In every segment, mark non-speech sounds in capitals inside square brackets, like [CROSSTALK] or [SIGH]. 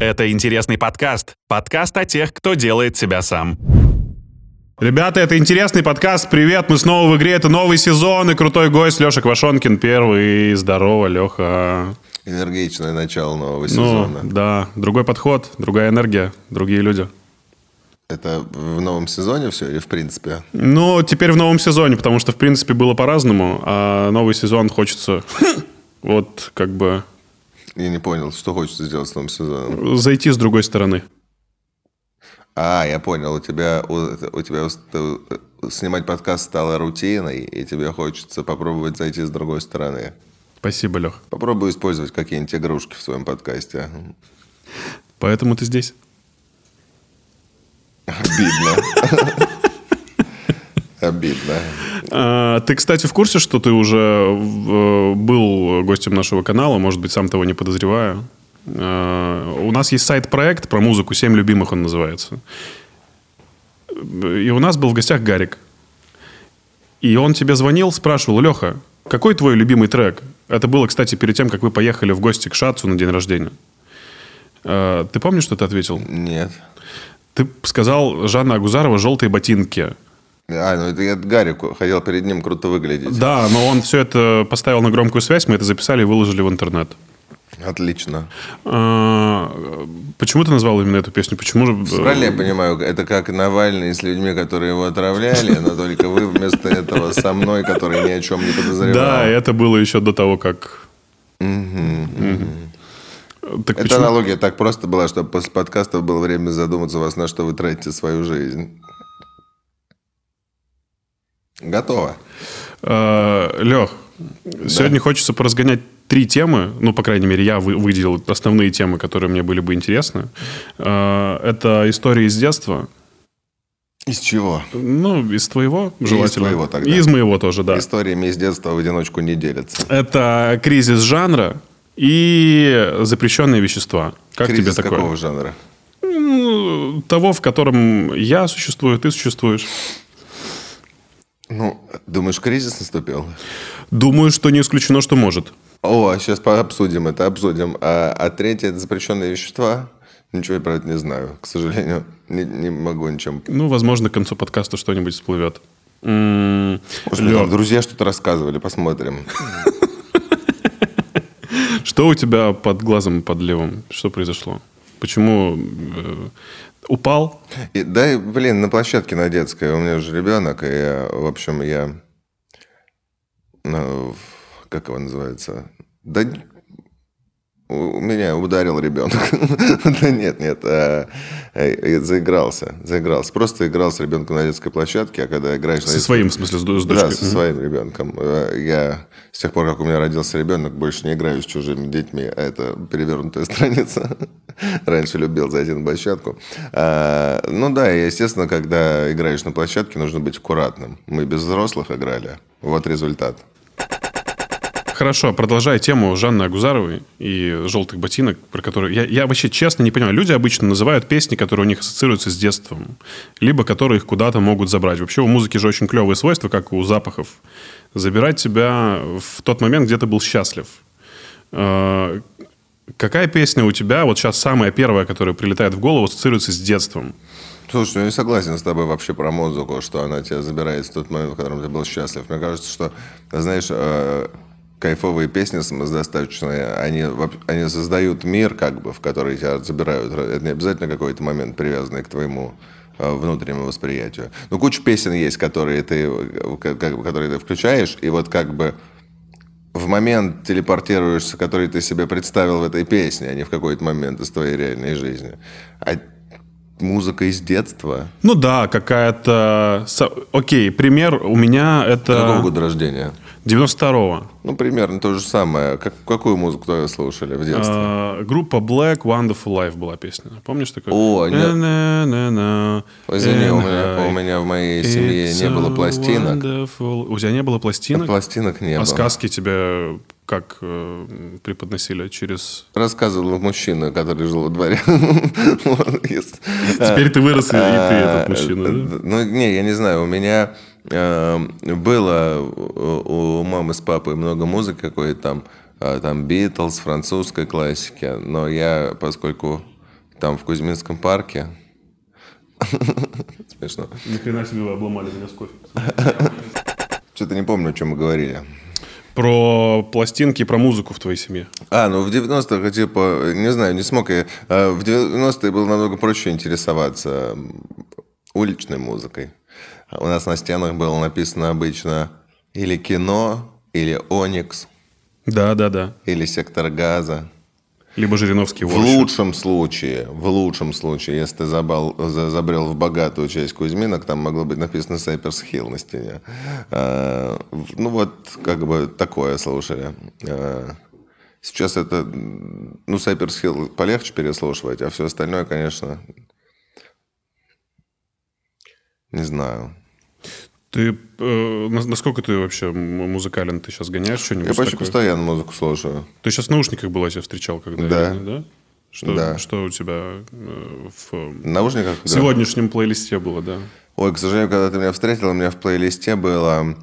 Это интересный подкаст. Подкаст о тех, кто делает себя сам. Ребята, это интересный подкаст. Привет, мы снова в игре. Это новый сезон и крутой гость Леша Квашонкин первый. Здорово, Леха. Энергичное начало нового Ну, сезона. да, другой подход, другая энергия, другие люди. Это в новом сезоне все или в принципе? Ну, теперь в новом сезоне, потому что, в принципе, было по-разному, а новый сезон хочется [LAUGHS] вот как бы Я не понял, что хочется сделать с новым сезоном. зайти с другой стороны. А, я понял, у тебя, у, у тебя ты- снимать подкаст стало рутиной, и тебе хочется попробовать зайти с другой стороны. Спасибо, Лех. Попробуй использовать какие-нибудь игрушки в своем подкасте. Поэтому ты здесь. Обидно. [LAUGHS] Обидно. А, Ты, кстати, в курсе, что ты уже в- был гостем нашего канала, может быть, сам того не подозревая? А, У нас есть сайт-проект про музыку «Семь любимых» он называется. И у нас был в гостях Гарик. И он тебе звонил, спрашивал, Леха, какой твой любимый трек? Это было, кстати, перед тем, как вы поехали в гости к Шацу на день рождения. А, Ты помнишь, что ты ответил? Нет. Ты сказал Жанна Агузарова «Желтые ботинки». А, ну это я Гарику хотел перед ним круто выглядеть. Да, но он все это поставил на громкую связь, мы это записали и выложили в интернет. Отлично. А, Почему ты назвал именно эту песню? Почему же... Правильно я понимаю, это как Навальный с людьми, которые его отравляли, но только вы вместо этого со мной, который ни о чем не подозревал. Да, это было еще до того, как... Так Эта почему- аналогия так просто была, чтобы после подкаста было время задуматься у вас, на что вы тратите свою жизнь. Готово. Лех, сегодня хочется поразгонять три темы, ну, по крайней мере, я вы- выделил основные темы, которые мне были бы интересны. А, Это история из детства, Из чего? ну, из твоего, желательно. твоего тогда. И из моего тоже, да. Историями из детства в одиночку не делятся. Это кризис жанра и запрещенные вещества. Как Кризис тебе такое? какого жанра? Того, в котором я существую, ты существуешь. Ну, думаешь, кризис наступил? Думаю, что не исключено, что может. О, сейчас обсудим это, обсудим. А, а третье – это запрещенные вещества? Ничего я про это не знаю, к сожалению. Не, не могу ничем. Ну, возможно, к концу подкаста что-нибудь всплывет. Может, Лё, там друзья что-то рассказывали, посмотрим. что у тебя под глазом, под левым? Что произошло? Почему э, упал? И, да, блин, на площадке на детской у меня уже ребенок, и, я, в общем, я... ну, как его называется? Да у меня ударил ребенок. [LAUGHS] Да нет, нет. а, э, заигрался. Заигрался. Просто играл с ребенком на детской площадке, а когда играешь на Со детской своим, в смысле, с д- с Да, дочкой? со своим ребенком. Э, Я с тех пор, как у меня родился ребенок, больше не играю с чужими детьми. А это перевернутая [LAUGHS] страница. Раньше любил зайти на площадку. А, Ну да, естественно, когда играешь на площадке, нужно быть аккуратным. Мы без взрослых играли. Вот результат. Хорошо, продолжая тему Жанны Агузаровой и «Желтых ботинок», про которые... Я, я вообще честно не понимаю. Люди обычно называют песни, которые у них ассоциируются с детством, либо которые их куда-то могут забрать. Вообще у музыки же очень клевые свойства, как у запахов. Забирать тебя в тот момент, где ты был счастлив. Э, Какая песня у тебя, вот сейчас самая первая, которая прилетает в голову, ассоциируется с детством? Слушай, я не согласен с тобой вообще про музыку, что она тебя забирает в тот момент, в котором ты был счастлив. Мне кажется, что, знаешь, э, кайфовые песни самодостаточные, они, они создают мир, как бы, в который тебя забирают. Это не обязательно какой-то момент, привязанный к твоему э, внутреннему восприятию. Ну, куча песен есть, которые ты, как, бы, которые ты включаешь, и вот как бы в момент телепортируешься, который ты себе представил в этой песне, а не в какой-то момент из твоей реальной жизни. А музыка из детства. Ну да, какая-то... Окей, пример у меня это... Какого года рождения? 92-го. Ну, примерно то же самое. Как, какую музыку вы слушали в детстве? А, группа Black Wonderful Life была песня. Помнишь такое? О, нет. На-на-на-на, Извини, у меня, у меня в моей семье It's не было пластинок. wonderful. У тебя не было пластинок? Пластинок не а было. сказки тебе как э, преподносили через... Рассказывал мужчина, который жил во дворе. [LAUGHS] Теперь ты вырос, и ты А, этот мужчина, да? Ну, не, я не знаю. У меня э, было у у мамы с папой много музыки какой-то там, э, там Битлз, французской классики. Но я, поскольку там в Кузьминском парке. [LAUGHS] Смешно. Ни хрена себе вы обломали меня с кофе. Что-то не помню, о чем мы говорили. Про пластинки, про музыку в твоей семье. А, ну в 90-х, типа, не знаю, не смог я... а, В 90-е было намного проще интересоваться уличной музыкой. У нас на стенах было написано обычно или кино, или Оникс, Да, да, да. или Сектор Газа. Либо Жириновский В лучшем случае, в лучшем случае, если ты забал, за- забрел в богатую часть Кузьминок, там могло быть написано Сайперс Хилл на стене. А, ну вот, как бы такое слушали. А, сейчас это, ну, Сайперс Хилл полегче переслушивать, а все остальное, конечно, не знаю. Ты, э, на- насколько ты вообще музыкален? Ты сейчас гоняешь что-нибудь Я почти такое? постоянно музыку слушаю. Ты сейчас в наушниках была, я тебя встречал когда Да. да? Что, Да. что у тебя э, в наушниках? в да. сегодняшнем плейлисте было, да? Ой, к сожалению, когда ты меня встретил, у меня в плейлисте было...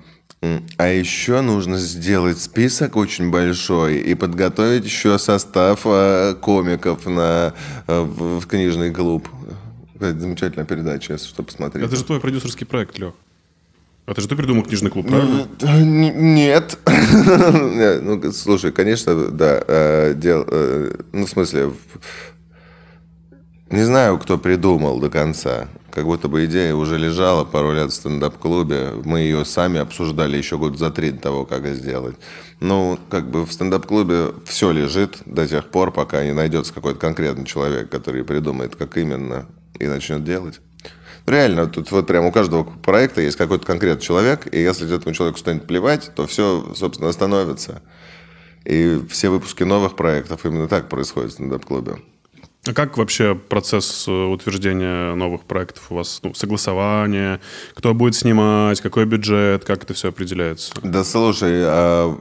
А еще нужно сделать список очень большой и подготовить еще состав э, комиков на, э, в книжный клуб. Это замечательная передача, если что, посмотреть. Это же твой продюсерский проект, Лех. Это же ты придумал книжный клуб, правильно? Нет. [LAUGHS] Не, Ну, слушай, конечно, да. э, дел- э, Ну, в смысле, не знаю, кто придумал до конца. Как будто бы идея уже лежала пару лет в стендап-клубе. Мы ее сами обсуждали еще год за три до того, как сделать. Ну, как бы в стендап-клубе все лежит до тех пор, пока не найдется какой-то конкретный человек, который придумает, как именно, и начнет делать. Реально, тут вот прям у каждого проекта есть какой-то конкретный человек, и если этому человеку станет плевать, то все, собственно, остановится. И все выпуски новых проектов именно так происходят в стендап-клубе. А как вообще процесс э, утверждения новых проектов у вас? Ну, согласование, кто будет снимать, какой бюджет, как это все определяется? Да слушай, а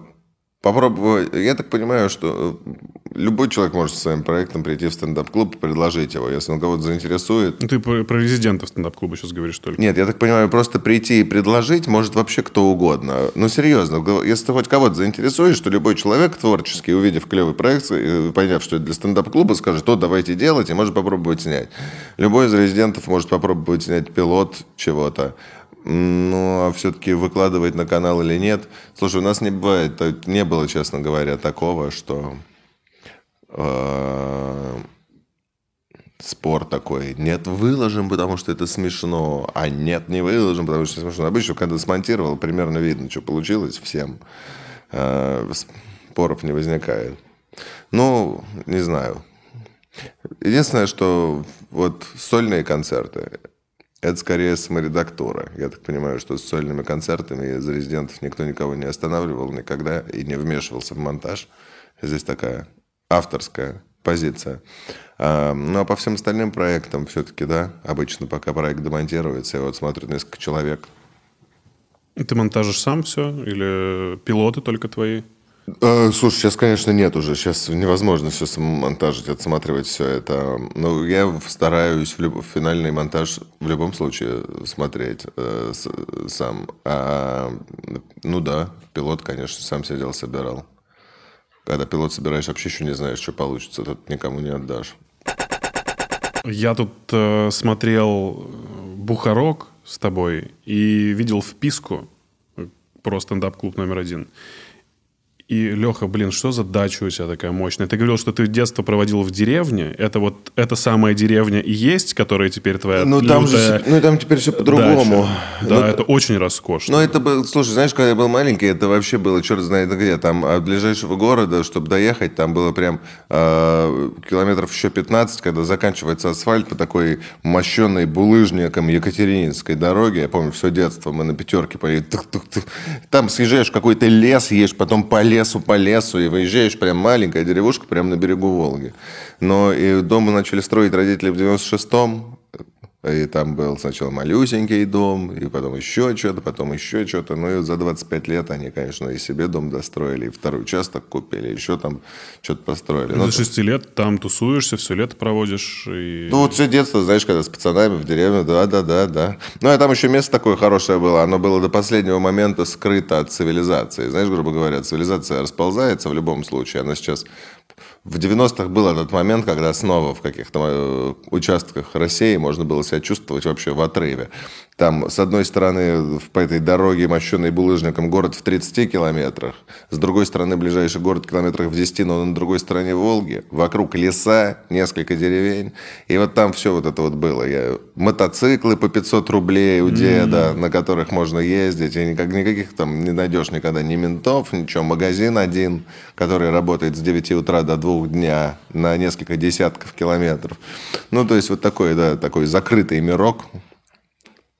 попробуй. Я так понимаю, что э, любой человек может со своим проектом прийти в стендап-клуб и предложить его, если он кого-то заинтересует. Ну, ты про, резидентов стендап-клуба сейчас говоришь только. Нет, я так понимаю, просто прийти и предложить может вообще кто угодно. Ну, серьезно, если ты хоть кого-то заинтересуешь, то любой человек творческий, увидев клевый проект, и поняв, что это для стендап-клуба, скажет, то давайте делать, и может попробовать снять. Любой из резидентов может попробовать снять пилот чего-то. Ну, а все-таки выкладывать на канал или нет. Слушай, у нас не бывает, не было, честно говоря, такого, что э, спор такой. Нет, выложим, потому что это смешно. А нет, не выложим, потому что смешно. Обычно, когда смонтировал, примерно видно, что получилось всем. Э, Споров не возникает. Ну, не знаю. Единственное, что вот сольные концерты, это скорее саморедактура. Я так понимаю, что с сольными концертами из резидентов никто никого не останавливал никогда и не вмешивался в монтаж. Здесь такая авторская позиция. А, ну, а по всем остальным проектам все-таки, да, обычно пока проект демонтируется, и вот смотрят несколько человек. Ты монтажишь сам все или пилоты только твои? Э, Слушай, сейчас, конечно, нет уже. Сейчас невозможно все самомонтажить, отсматривать все это. Но я стараюсь в люб- финальный монтаж в любом случае смотреть э, с- сам. А, ну да, пилот, конечно, сам сидел, собирал. Когда пилот собираешь, вообще еще не знаешь, что получится. Тут никому не отдашь. Я тут э, смотрел э, Бухарок с тобой и видел вписку э, про стендап-клуб номер один. И, Леха, блин, что за дача у тебя такая мощная? Ты говорил, что ты детство проводил в деревне. Это вот эта самая деревня и есть, которая теперь твоя Ну там, же, ну, там теперь все по-другому. Да, Ну, это очень роскошно. Ну, это был, слушай, знаешь, когда я был маленький, это вообще было черт знает где. Там от ближайшего города, чтобы доехать, там было прям э, километров еще 15, когда заканчивается асфальт по такой мощенной булыжником Екатерининской дороге. Я помню, все детство мы на пятерке поехали. Там съезжаешь в какой-то лес, едешь потом по лесу, по лесу, и выезжаешь прям маленькая деревушка прямо на берегу Волги. Но и дом мы начали строить родители в 96-м, и там был сначала малюсенький дом, и потом еще что-то, потом еще что-то. Ну и за 25 лет они, конечно, и себе дом достроили, и второй участок купили, еще там что-то построили. Ну, До шести лет там тусуешься, все лето проводишь. И... ну, вот все детство, знаешь, когда с пацанами в деревне, да-да-да-да. Ну, а там еще место такое хорошее было. Оно было до последнего момента скрыто от цивилизации. Знаешь, грубо говоря, цивилизация расползается в любом случае. Она сейчас в 90-х был этот момент, когда снова в каких-то э, участках России можно было себя чувствовать вообще в отрыве. Там, с одной стороны, по этой дороге, мощенной булыжником, город в 30 километрах. С другой стороны, ближайший город километрах в 10, но на другой стороне Волги. Вокруг леса, несколько деревень. И вот там все вот это вот было. Я... Мотоциклы по 500 рублей у деда, mm-hmm. на которых можно ездить. И никак, никаких там не найдешь никогда ни ментов, ничего. Магазин один, который работает с 9 утра до 2 дня на несколько десятков километров. Ну, то есть вот такой, да, такой закрытый мирок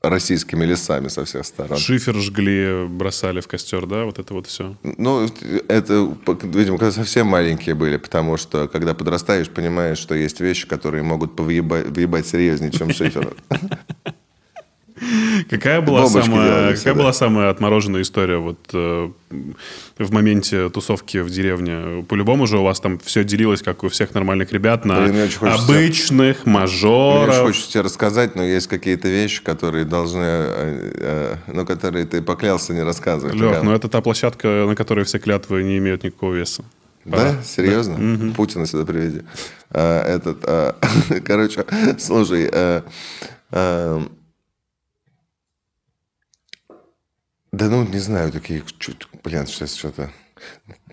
российскими лесами со всех сторон. Шифер жгли, бросали в костер, да, вот это вот все? Ну, это, видимо, когда совсем маленькие были, потому что, когда подрастаешь, понимаешь, что есть вещи, которые могут повъебать, въебать серьезнее, чем [LAUGHS] шифер. Какая была, самая, какая была самая отмороженная история вот э, в моменте тусовки в деревне? По-любому же у вас там все делилось, как у всех нормальных ребят, на Блин, обычных, тебе... мажоров. Мне очень хочется тебе рассказать, но есть какие-то вещи, которые должны, э, э, ну, которые ты поклялся не рассказывать. Лех, ну это та площадка, на которой все клятвы не имеют никакого веса. Да? Серьезно? Да. Путина сюда приведи. А, этот, а, [LAUGHS] короче, [LAUGHS] слушай, а, а, Да ну, не знаю, такие, чуть, блин, сейчас что-то...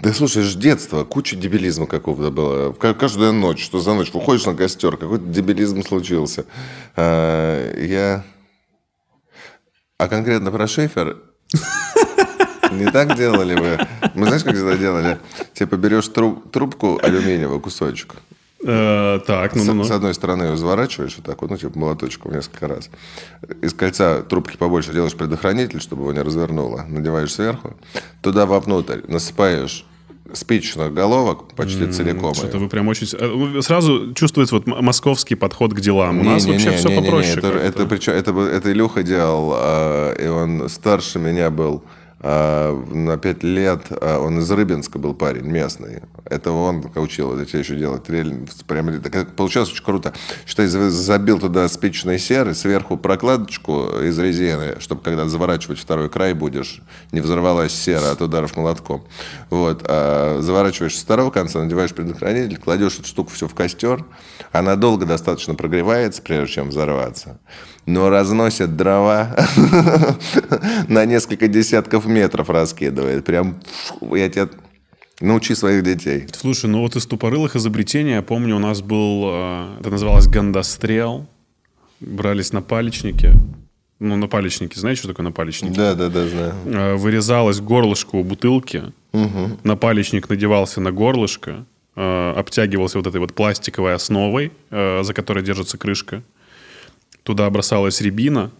Да слушай, же детство, куча дебилизма какого-то было. Каждую ночь, что за ночь, выходишь на костер, какой-то дебилизм случился. А, я... А конкретно про Шейфер... Не так делали вы? Мы знаешь, как это делали? Типа берешь труб, трубку алюминиевую, кусочек, Э, так, ну, ну, ну. С, одной стороны ее заворачиваешь вот так вот, ну, типа молоточком несколько раз. Из кольца трубки побольше делаешь предохранитель, чтобы его не развернуло. Надеваешь сверху. Туда вовнутрь насыпаешь спичных головок почти mm, целиком. Что-то вы прям очень... Э, сразу чувствуется вот московский подход к делам. У не, нас не, вообще не, все не, попроще. Не, не, это, это, причем, это, это Илюха делал, э, и он старше меня был а, на пять лет, а, он из Рыбинска был парень, местный. Это он учил это еще делать. Прямо, получилось очень круто. Что я забил туда спичной серы, сверху прокладочку из резины, чтобы когда заворачивать второй край будешь, не взорвалась сера от ударов молотком. Вот. А заворачиваешь с второго конца, надеваешь предохранитель, кладешь эту штуку все в костер. Она долго достаточно прогревается, прежде чем взорваться но разносит дрова [LAUGHS] на несколько десятков метров раскидывает. Прям, я тебя Научи своих детей. Слушай, ну вот из тупорылых изобретений, я помню, у нас был, э, это называлось гандострел. Брались на палечнике. Ну, на палечнике. Знаете, что такое на палечнике? Да, да, да, знаю. Э, вырезалось горлышко у бутылки. Угу. На палечник надевался на горлышко. Э, обтягивался вот этой вот пластиковой основой, за которой держится крышка. Туда бросалась рябина,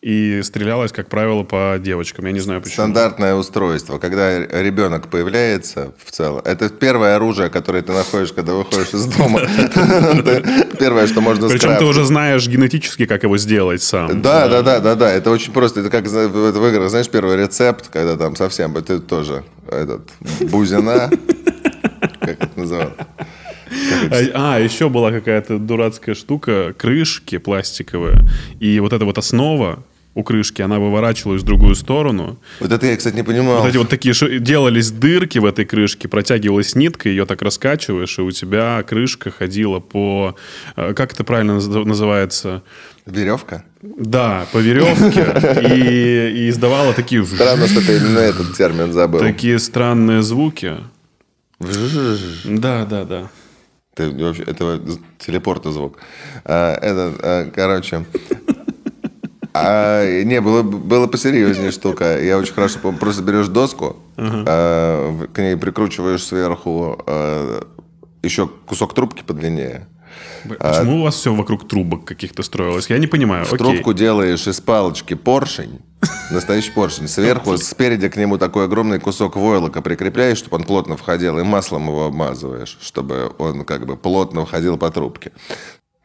и стрелялась, как правило, по девочкам. Я не знаю почему. Стандартное устройство. Когда ребенок появляется в целом, это первое оружие, которое ты находишь, когда выходишь из дома. [LAUGHS] Первое, что можно Причем ты уже знаешь генетически, как его сделать сам. Да, да, да, да, да. Это очень просто. Это как в играх, знаешь, первый рецепт, когда там совсем, это тоже этот бузина, [LAUGHS] как это называется. А, а, еще была какая-то дурацкая штука, крышки пластиковые. И вот эта вот основа, у крышки, она выворачивалась в другую сторону. Вот это я, кстати, не понимал. Вот эти вот такие делались дырки в этой крышке, протягивалась нитка, ее так раскачиваешь, и у тебя крышка ходила по... Э, как это правильно называется? Веревка? Да, по веревке. И, и издавала такие... Странно, что ты именно этот термин забыл. Такие странные звуки. Да, да, да. Ты вообще, это телепорта звук. А, это, а, короче, а, не, было, было посерьезнее штука. Я очень хорошо помню. Просто берешь доску, uh-huh. а, к ней прикручиваешь сверху а, еще кусок трубки подлиннее. Почему а, у вас все вокруг трубок каких-то строилось? Я не понимаю. В трубку делаешь из палочки поршень, настоящий поршень. Сверху, спереди к нему такой огромный кусок войлока прикрепляешь, чтобы он плотно входил, и маслом его обмазываешь, чтобы он как бы плотно входил по трубке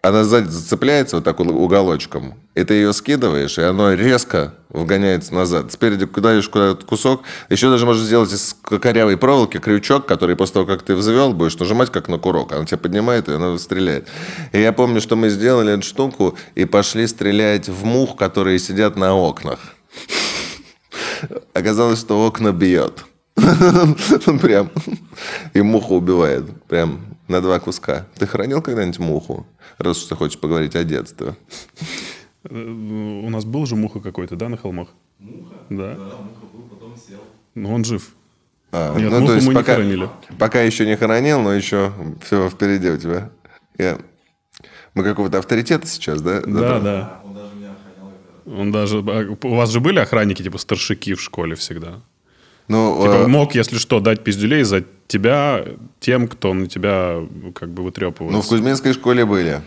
она сзади зацепляется вот так уголочком, и ты ее скидываешь, и оно резко вгоняется назад. Спереди даешь куда-то кусок. Еще даже можно сделать из корявой проволоки крючок, который после того, как ты взвел, будешь нажимать как на курок. Она тебя поднимает, и она стреляет. И я помню, что мы сделали эту штуку и пошли стрелять в мух, которые сидят на окнах. Оказалось, что окна бьет. [LAUGHS] Прям. И муха убивает. Прям на два куска. Ты хранил когда-нибудь муху? Раз уж ты хочешь поговорить о детстве. Э, У нас был же муха какой-то, да, на холмах? Муха? Да. муха был, потом сел. Но он жив. А, Нет, ну, муху то есть мы пока, не хоронили. Пока еще не хоронил, но еще все впереди у тебя. Я... Мы какого-то авторитета сейчас, да? Да, да. Он даже... а, У вас же были охранники, типа старшики в школе всегда? Ну, Типа э, мог, если что, дать пиздюлей за тебя тем, кто на тебя как бы ну, в вытрепывается. Кузьминской школе были.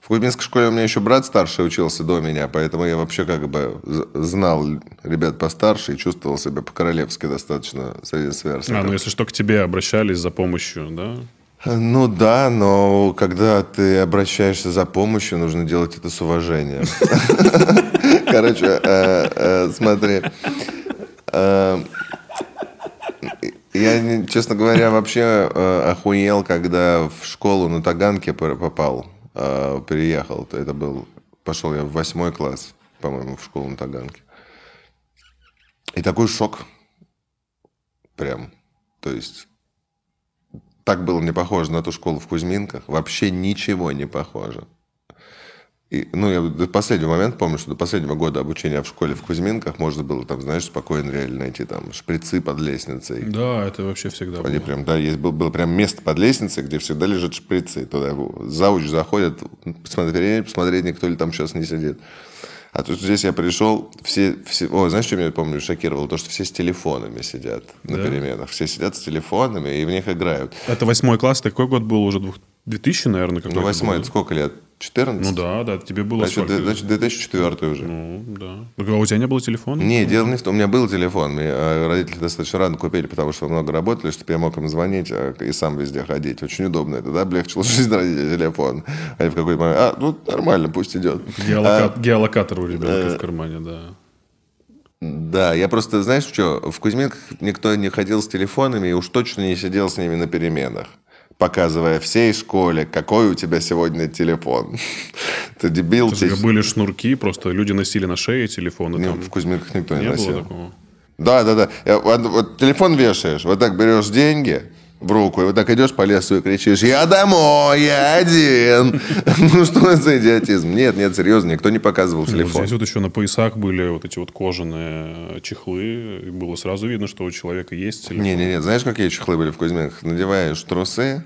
В Кузьминской школе у меня еще брат старший учился до меня, поэтому я вообще как бы знал ребят постарше и чувствовал себя по-королевски достаточно среди сверстников. А, ну если что, к тебе обращались за помощью, да? Ну да, но когда ты обращаешься за помощью, нужно делать это с уважением. Короче, э, э, смотри. Э, Я, честно говоря, вообще охуел, когда в школу на Таганке попал, переехал. То Это был, пошел я в восьмой класс, по-моему, в школу на Таганке. И такой шок. Прям. То есть так было не похоже на ту школу в Кузьминках. Вообще ничего не похоже. И, ну, я до последнего момента помню, что до последнего года обучения в школе в Кузьминках можно было там, знаешь, спокойно реально найти там шприцы под лестницей. Да, это вообще всегда Они было. прям, да, есть, был, было прям место под лестницей, где всегда лежат шприцы. Туда зауч заходит, посмотреть, посмотреть, никто ли там сейчас не сидит. А тут здесь я пришел, все, все... О, знаешь, что меня, помню, шокировало? То, что все с телефонами сидят на Да? переменах. Все сидят с телефонами и в них играют. Это восьмой класс, такой год был уже двух- 2000, наверное, какой-то Ну, восьмой, это сколько лет? 14? Ну да, да, тебе было Значит, сколько? значит, 2004 уже. Ну, да. Так, А у тебя не было телефона? Не, дело не в том, у меня был телефон, мне э, родители достаточно рано купили, потому что много работали, чтобы я мог им звонить э, и сам везде ходить. Очень удобно это, да, облегчило [LAUGHS] жизнь родителей телефон. Они в какой-то момент, а, ну, нормально, пусть идет. Геолока- Геолокатор у Э, ребенка в кармане, да. Да, я просто, знаешь, что, в Кузьминках никто не ходил с телефонами и уж точно не сидел с ними на переменах, показывая всей школе, какой у тебя сегодня телефон. [LAUGHS] Ты дебил. Это же были шнурки, просто люди носили на шее телефоны. Не, там. в Кузьминках никто не, Не носил. было такого? Да, да, да. Вот, вот телефон вешаешь, вот так берешь деньги в руку, и вот так идешь по лесу и кричишь, я домой, я один. [LAUGHS] Ну что это за идиотизм? Нет, нет, серьезно, никто не показывал телефон. здесь вот еще на поясах были вот эти вот кожаные чехлы. И было сразу видно, что у человека есть телефон. Не-не-не, знаешь, какие чехлы были в Кузьминках? Надеваешь трусы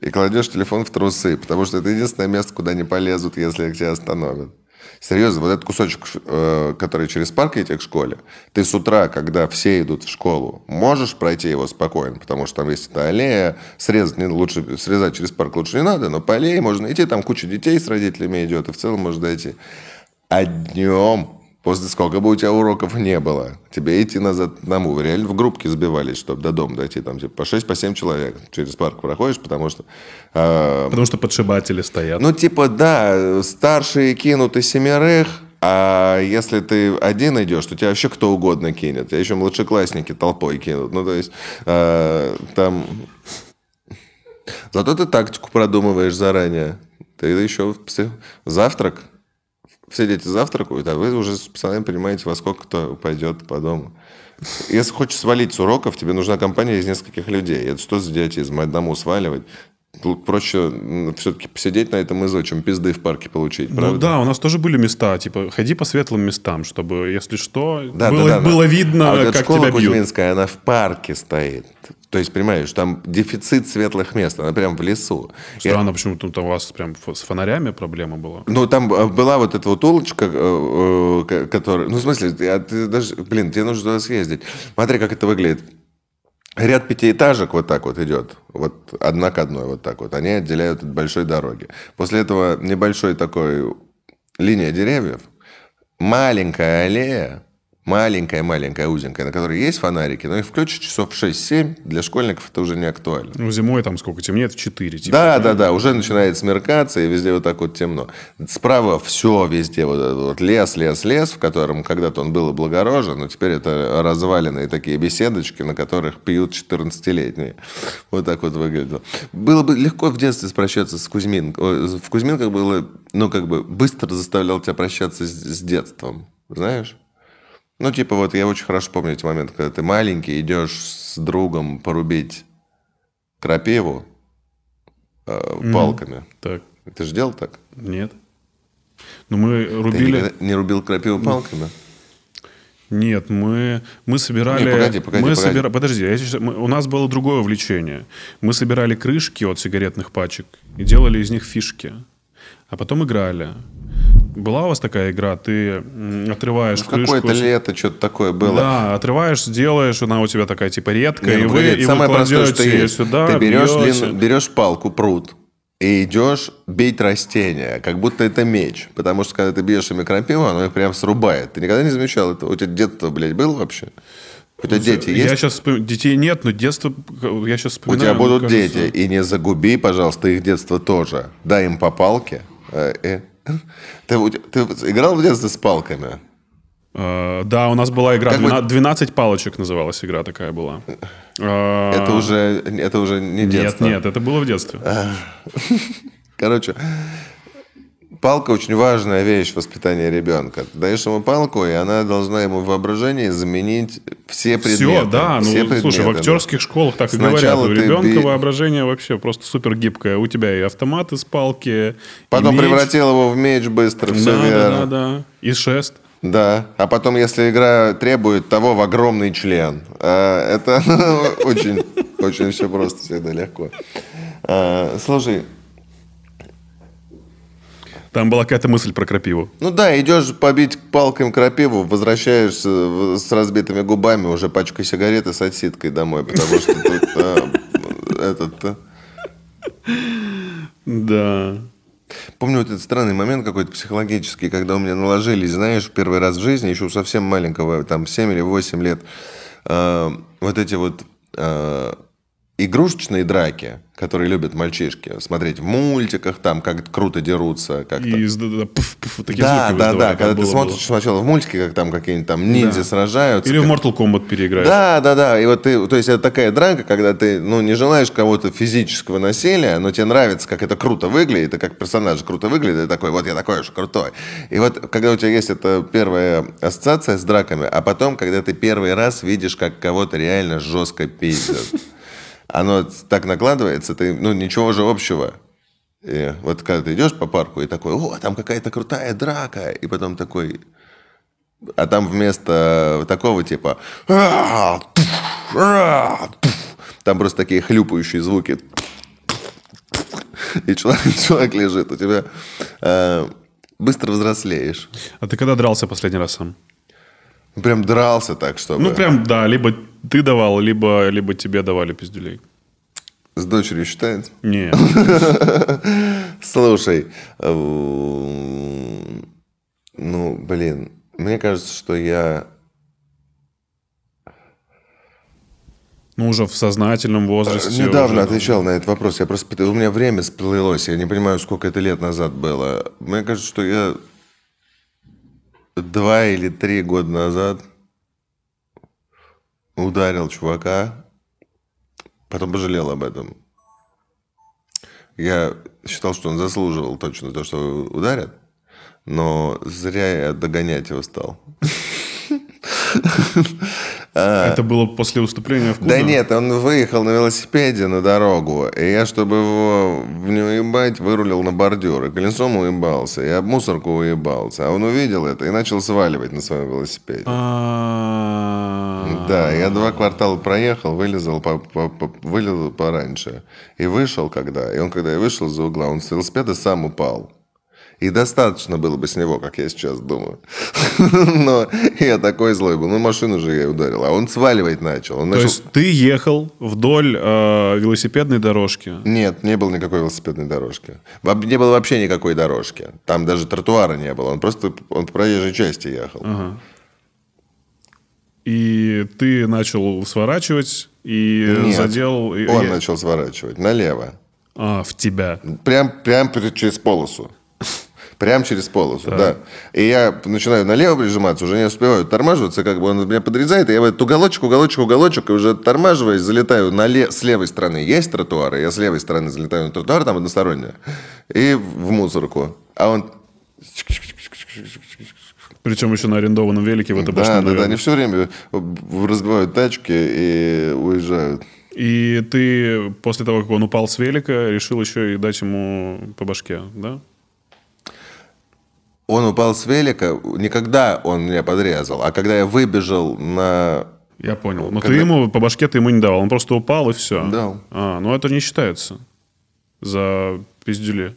и кладешь телефон в трусы, потому что это единственное место, куда не полезут, если тебя остановят. Серьезно, вот этот кусочек, э, который через парк идти к школе, ты с утра, когда все идут в школу, можешь пройти его спокойно, потому что там есть эта аллея, срезать не лучше, срезать через парк лучше не надо, но по аллее можно идти, там куча детей с родителями идет, и в целом можно дойти. А днем, после сколько бы у тебя уроков не было, тебе идти назад одному. Реально в группке сбивались, чтобы до дома дойти. Там типа по 6 по 7 человек через парк проходишь, потому что... э, Потому что подшибатели стоят. ну, типа, да, старшие кинут и семерых, а если ты один идешь, то тебя вообще кто угодно кинет. Тебя еще младшеклассники толпой кинут. Ну, то есть, э, там... Зато ты тактику продумываешь заранее. Ты еще в пси- завтрак. Все дети завтракают, а вы уже с пацанами понимаете, во сколько кто пойдет по дому. Если хочешь свалить с уроков, тебе нужна компания из нескольких людей. Это что за идиотизм? Одному сваливать? Тут проще все-таки посидеть на этом изо, чем пизды в парке получить, Ну правда? да, у нас тоже были места, типа, ходи по светлым местам, чтобы, если что, Да, было, да, да. было видно, а вот как школа тебя бьют. Кузьминская, она в парке стоит. То есть, понимаешь, там дефицит светлых мест, она прям в лесу. Странно, почему тут у вас прям с фонарями проблема была. Ну, там э, была вот эта вот улочка, э, э, ко- которая... Ну, в смысле, ты даже... Блин, тебе нужно туда съездить. Смотри, как это выглядит. Ряд пятиэтажек вот так вот идет. Вот одна к одной вот так вот. Они отделяют от большой дороги. После этого небольшой такой линия деревьев. Маленькая аллея. Маленькая-маленькая, узенькая, на которой есть фонарики, но их включишь часов в 6-7, для школьников это уже не актуально. Ну, зимой там сколько, темнеет в 4. Типа. Да, да, да, уже начинает смеркаться, и везде вот так вот темно. Справа все везде, вот вот лес, лес, лес, в котором когда-то он был облагорожен, но теперь это разваленные такие беседочки, на которых пьют 14-летние. Вот так вот выглядело. Было бы легко в детстве прощаться с Кузьмин. В Кузьминках было, ну, как бы, быстро заставлял тебя прощаться с, с детством, знаешь? Ну, типа, вот я очень хорошо помню эти моменты, когда ты маленький, идешь с другом порубить крапиву э, палками. Так, Ты же делал так? нет. Ну, мы Ты рубили... никогда не рубил крапиву палками? Нет, мы, мы собирали... Не, погоди, погоди, мы погоди. собира- Подожди, я сейчас- мы- у нас было другое увлечение. Мы собирали крышки от сигаретных пачек и делали из них фишки. А потом играли. Была у вас такая игра? Ты отрываешь В крышку... какое-то лето что-то такое было. Да, отрываешь, делаешь, она у тебя такая типа редкая, Не, и ну, вы, и вы самое простое, кладете что есть. сюда, Ты берешь, длинную- берешь палку, пруд, и идешь бить растения, как будто это меч. Потому что, когда ты бьешь ими крапиву, оно их прям срубает. Ты никогда не замечал это? У тебя детство, блядь, было вообще? У тебя дети Я есть? сейчас детей нет, но детство я сейчас У вспоминаю. тебя будут кажется. дети. И не загуби, пожалуйста, их детство тоже. Дай им по палке. Э, э. Ты, ты играл в детстве с палками? Э, Да, у нас была игра Как вы- 12, 12 палочек называлась игра такая была. Э, Это уже, это уже не нет, детство. нет, это было в детстве. Короче, палка очень важная вещь в воспитании ребенка. Ты даешь ему палку, и она должна ему в воображении заменить все предметы. Все, да, ну Все слушай, в предметы, да. актерских школах так и Сначала говорят. У ты ребенка би- воображение вообще просто супер гибкое. У тебя и автомат из палки, и Потом меч. превратил его в меч быстро, все да, да, верно. да, да. И шест. Да, а потом, если игра требует того, в огромный член. А, Это [LAUGHS] очень, очень все просто, всегда легко. А, Слушай, Там была какая-то мысль про крапиву. ну да, идешь побить палкой крапиву, возвращаешься с разбитыми губами, уже пачкой сигарет и с отсидкой домой, потому что тут а, этот... а. Да. Помню вот этот странный момент какой-то психологический, когда у меня наложились, знаешь, первый раз в жизни, еще совсем маленького, там 7 или 8 лет, э, вот эти вот э, игрушечные драки, которые любят мальчишки, смотреть в мультиках, там как круто дерутся, как И из- да, да, пуф, пуф, такие да, звуки да, да, когда ты было, смотришь было. сначала в мультике, как там какие-нибудь там ниндзя Да. сражаются. Или в как- Mortal Kombat переиграешь. да, да, да. И вот ты, то есть это такая драка, когда ты, ну, не желаешь кого-то физического насилия, но тебе нравится, как это круто выглядит, и как персонаж круто выглядит, и такой, вот я такой же крутой. И вот когда у тебя есть эта первая ассоциация с драками, а потом, когда ты первый раз видишь, как кого-то реально жестко пиздят, оно так накладывается, ты, ну, ничего же общего. И вот когда ты идешь по парку и такой, о, там какая-то крутая драка, и потом такой, а там вместо такого типа «А, а, пф», там просто такие хлюпающие звуки. И человек, [LAUGHS] человек лежит. У тебя э, быстро взрослеешь. А ты когда дрался последний раз сам? Прям дрался так, чтобы... Ну, прям, да, либо ты давал, либо, либо тебе давали пиздюлей. С дочерью считается? Не. [LAUGHS] Слушай, э, ну, блин, мне кажется, что я... Ну, уже в сознательном возрасте. Недавно уже, отвечал на этот вопрос. Я просто у меня время сплылось. Я не понимаю, сколько это лет назад было. Мне кажется, что я два или три года назад ударил чувака, потом пожалел об этом. Я считал, что он заслуживал точно то, что ударят, но зря я догонять его стал. [LAUGHS] Это было после выступления в клубе? Да нет, он выехал на велосипеде на дорогу, и я, чтобы его не уебать, вырулил на бордюр, и колесом уебался, и об мусорку уебался. А он увидел это и начал сваливать на своем велосипеде. А, Да, я два квартала проехал, вылезал, по, по- по- вылезал пораньше. И вышел когда. И он, когда я вышел за угла, он с велосипеда сам упал. И достаточно было бы с него, как я сейчас думаю. [LAUGHS] Но я такой злой был. Ну, машину же я ударил. А он сваливать начал. Он То начал... есть ты ехал вдоль э, велосипедной дорожки. Нет, не было никакой велосипедной дорожки. Не было вообще никакой дорожки. Там даже тротуара не было. Он просто он по проезжей части ехал. И ты начал сворачивать и Нет, задел... Он и- начал сворачивать налево. А, в тебя. Прям, прям через полосу. Прям через полосу, да. И я начинаю налево прижиматься, уже не успеваю тормаживаться, как бы он меня подрезает, и я в этот уголочек, уголочек, уголочек, и уже тормаживаясь, залетаю на ле- с левой стороны. Есть тротуар, и я с левой стороны залетаю на тротуар, там односторонняя, и в мусорку. А он Причем еще на арендованном велике в Да, ВТБшном, да, да, наверное. они все время разбивают тачки и уезжают. И ты после того, как он упал с велика, решил еще и дать ему по башке, да? Он упал с велика, не когда он меня подрезал, а когда я выбежал на... Я понял. Но Когда- ты ему по башке ты ему не давал. Он просто упал и все. Дал. А, ну это не считается за пиздюли.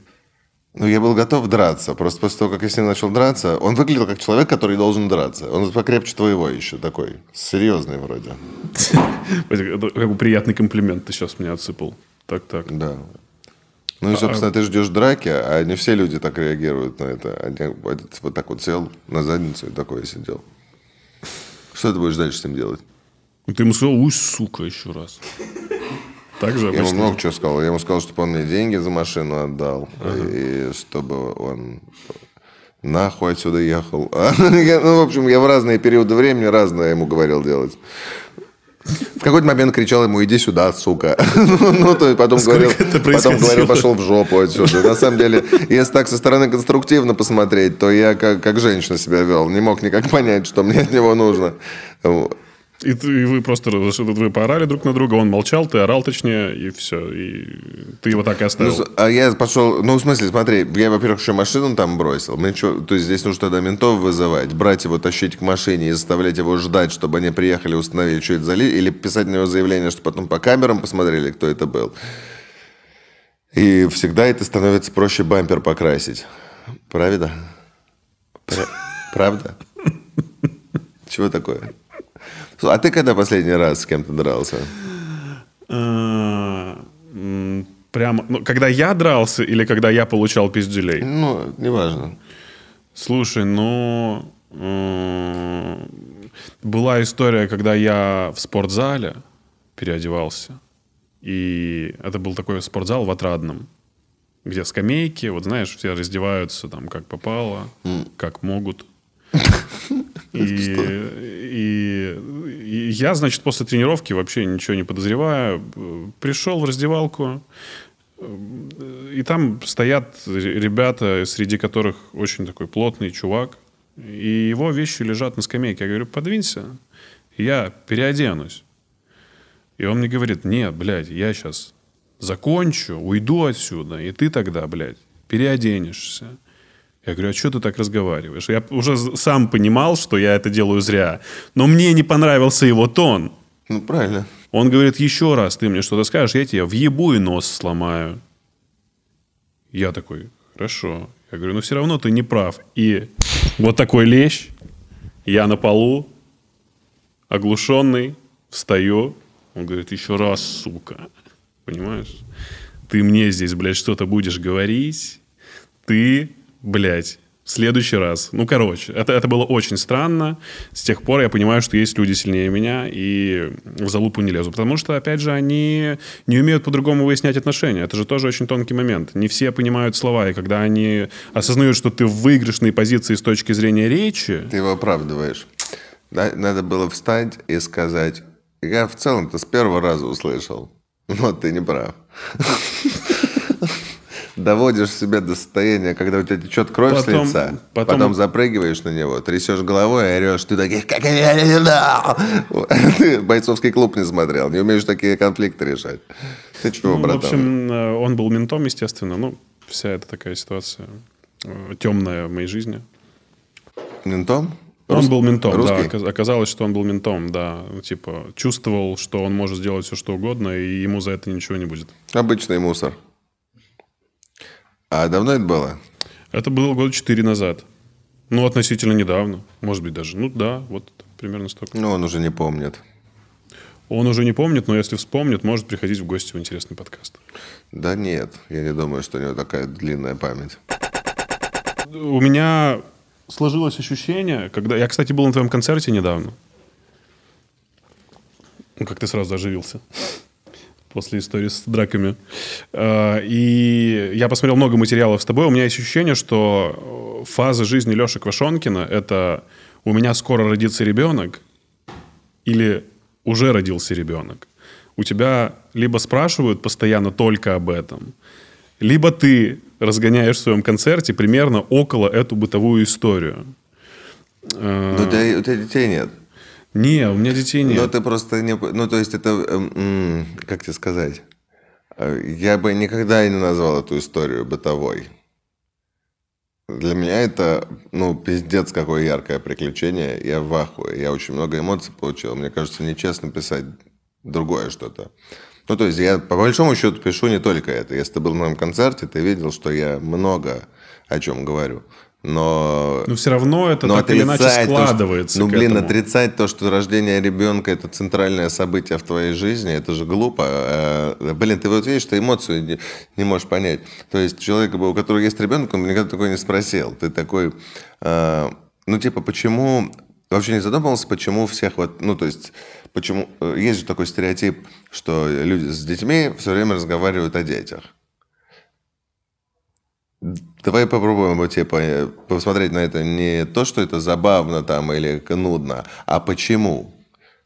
Ну, я был готов драться. Просто после того, как я с ним начал драться, он выглядел как человек, который должен драться. Он покрепче твоего еще такой. Серьезный вроде. [LAUGHS] Это как бы приятный комплимент ты сейчас мне отсыпал. Так, так. Да. Ну и, собственно, ты ждешь драки, а не все люди так реагируют на это. Один этот вот так вот сел на задницу и такое сидел. Что ты будешь дальше с ним делать? Ты ему сказал, уй, сука, еще раз. Так же Я ему обычно. много чего сказал. Я ему сказал, чтобы он мне деньги за машину отдал. И чтобы он нахуй отсюда ехал. А, [LAUGHS] ну, в общем, я в разные периоды времени разное ему говорил делать. В какой-то момент кричал ему, иди сюда, сука. [LAUGHS] Ну, то есть потом говорил, потом говорил, пошел в жопу отсюда. На самом деле, если так со стороны конструктивно посмотреть, то я как, как женщина себя вел. Не мог никак понять, что мне от него нужно. И, ты- и вы просто вы поорали друг на друга, он молчал, ты орал точнее, и все. И ты его так и Ну, оставил. с- а я пошел, ну, в смысле, смотри, я, во-первых, еще машину там бросил. Мне чё- то есть здесь нужно тогда ментов вызывать, брать его, тащить к машине и заставлять его ждать, чтобы они приехали, установили, что это за ли, или писать на него заявление, что потом по камерам посмотрели, кто это был. И всегда это становится проще бампер покрасить. Правда? Пра- Правда? Чего такое? А ты когда последний раз с кем-то дрался? М, Прямо, ну, когда я дрался или когда я получал пиздюлей? Ну, неважно. Слушай, ну... м, Была история, когда я в спортзале переодевался. И это был такой спортзал в Отрадном, где скамейки, вот знаешь, все раздеваются там как попало, как могут. [LAUGHS] И- и я, значит, после тренировки вообще ничего не подозревая, пришел в раздевалку, э, и там стоят ребята, среди которых очень такой плотный чувак, и его вещи лежат на скамейке. Я говорю, подвинься, я переоденусь. И он мне говорит, нет, блядь, я сейчас закончу, уйду отсюда, и ты тогда, блядь, переоденешься. Я говорю, а что ты так разговариваешь? Я уже сам понимал, что я это делаю зря. Но мне не понравился его тон. Ну, правильно. Он говорит, еще раз ты мне что-то скажешь, я тебе въебу и нос сломаю. Я такой, хорошо. Я говорю, ну все равно ты не прав. И вот такой лещ, я на полу, оглушенный, встаю. Он говорит, еще раз, сука. Понимаешь? Ты мне здесь, блядь, что-то будешь говорить. Ты, блядь, в следующий раз. Ну, короче, это, это было очень странно. С тех пор я понимаю, что есть люди сильнее меня и в залупу не лезу. Потому что, опять же, они не умеют по-другому выяснять отношения. Это же тоже очень тонкий момент. Не все понимают слова. И когда они осознают, что ты в выигрышной позиции с точки зрения речи, Ты его оправдываешь. Надо было встать и сказать, я в целом-то с первого раза услышал, но ты не прав. Доводишь себя до состояния, когда у тебя течет кровь с Потом- лица, потом- потом... запрыгиваешь на него, трясешь головой и орешь, ты таких, как я не знал». [LAUGHS] Ты бойцовский клуб не смотрел, не умеешь такие конфликты решать. Ты чего, Ну, в братан? общем, э, он был ментом, естественно. Ну, вся эта такая ситуация э, темная в моей жизни. Ментом? Он Рус- был ментом, да. Русский? Оказ- Оказалось, что он был ментом, да. Типа, чувствовал, что он может сделать все, что угодно, и ему за это ничего не будет. Обычный мусор. А давно это было? Это было года четыре назад. Ну, относительно недавно. Может быть, даже. Ну, да, вот примерно столько. Ну, он уже не помнит. Он уже не помнит, но если вспомнит, может приходить в гости в интересный подкаст. Да нет, я не думаю, что у него такая длинная память. У меня сложилось ощущение, когда... Я, кстати, был на твоем концерте недавно. Ну, как ты сразу оживился. После истории с драками. А, И я посмотрел много материалов с тобой. У меня есть ощущение, что э, фаза жизни Леши Квашонкина — это у меня скоро родится ребенок или уже родился ребенок. У тебя либо спрашивают постоянно только об этом, либо ты разгоняешь в своем концерте примерно около эту бытовую историю. Ну, у тебя детей нет. Не, у меня детей Ну, нет. ты просто не... Ну, то есть это... эм, Как тебе сказать? Э, Я бы никогда не назвал эту историю бытовой. Для меня это, ну, пиздец, какое яркое приключение. Я в ахуе. Я очень много эмоций получил. Мне кажется, нечестно писать другое что-то. Ну, то есть я по большому счету пишу не только это. Если ты был на моем концерте, ты видел, что я много о чем говорю. Но Но все равно это но так или иначе отрицать то, что- складывается. ну, блин, этому. отрицать то, что рождение ребенка это центральное событие в твоей жизни, это же глупо. Э, Блин, ты вот видишь, ты эмоцию не, не можешь понять. То есть человек, у которого есть ребенок, он никогда такой не спросил. Ты такой, э, ну, типа, почему... Вообще не задумывался, почему всех вот... Ну, то есть, почему... э, Есть же такой стереотип, что люди с детьми все время разговаривают о детях. Давай попробуем типа, посмотреть на это не то, что это забавно там или нудно, а почему.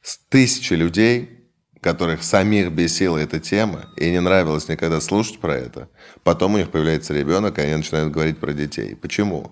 С тысячи людей, которых самих бесила эта тема, и не нравилось никогда слушать про это, потом у них появляется ребенок, и они начинают говорить про детей. Почему?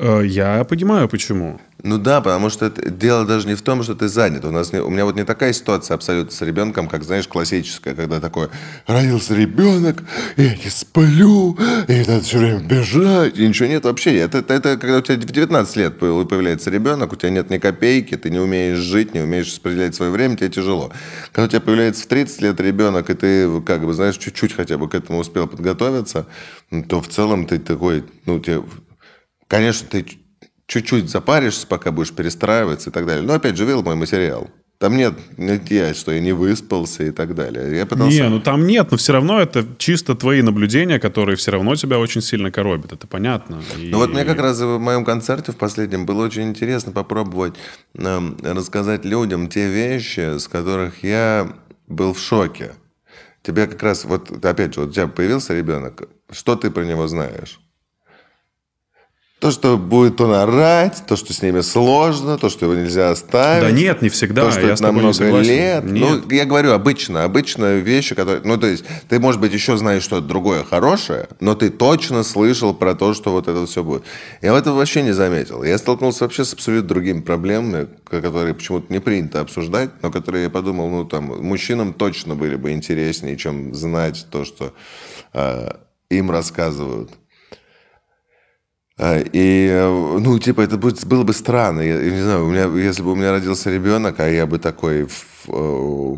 Э, Я понимаю, почему. Ну да, потому что это, дело даже не в том, что ты занят. У, нас не- у меня вот не такая ситуация абсолютно с ребенком, как, знаешь, классическая, когда такое, родился ребенок, я не сплю, и надо все время бежать, и ничего нет вообще. Это, это, это когда у тебя в 19 лет появ- появляется ребенок, у тебя нет ни копейки, ты не умеешь жить, не умеешь распределять свое время, тебе тяжело. Когда у тебя появляется в 30 лет ребенок, и ты, как бы, знаешь, чуть-чуть хотя бы к этому успел подготовиться, то в целом ты такой, ну, тебе Конечно, ты чуть-чуть запаришься, пока будешь перестраиваться и так далее. Но опять же, видел мой материал. Там нет нигде, что я не выспался и так далее. Я пытался... Не, ну там нет, но все равно это чисто твои наблюдения, которые все равно тебя очень сильно коробят. Это понятно. И- Ну вот мне как раз в моем концерте в последнем было очень интересно попробовать эм, рассказать людям те вещи, с которых я был в шоке. Тебе как раз, вот опять же, вот у тебя появился ребенок, что ты про него знаешь? То, что будет он орать, то, что с ними сложно, то, что его нельзя оставить. Да нет, не всегда, То, что я это на много лет. Нет. Ну, я говорю, обычно. Обычно вещи, которые... Ну, то есть, ты, может быть, еще знаешь что-то другое хорошее, но ты точно слышал про то, что вот это все будет. Я этого вообще не заметил. Я столкнулся вообще с абсолютно другими проблемами, которые почему-то не принято обсуждать, но которые я подумал, ну, там, мужчинам точно были бы интереснее, чем знать то, что э, им рассказывают. А, И, э, ну, типа, это будет, было бы странно. Я, я не знаю, у меня, если бы у меня родился ребенок, а я бы такой... в- э,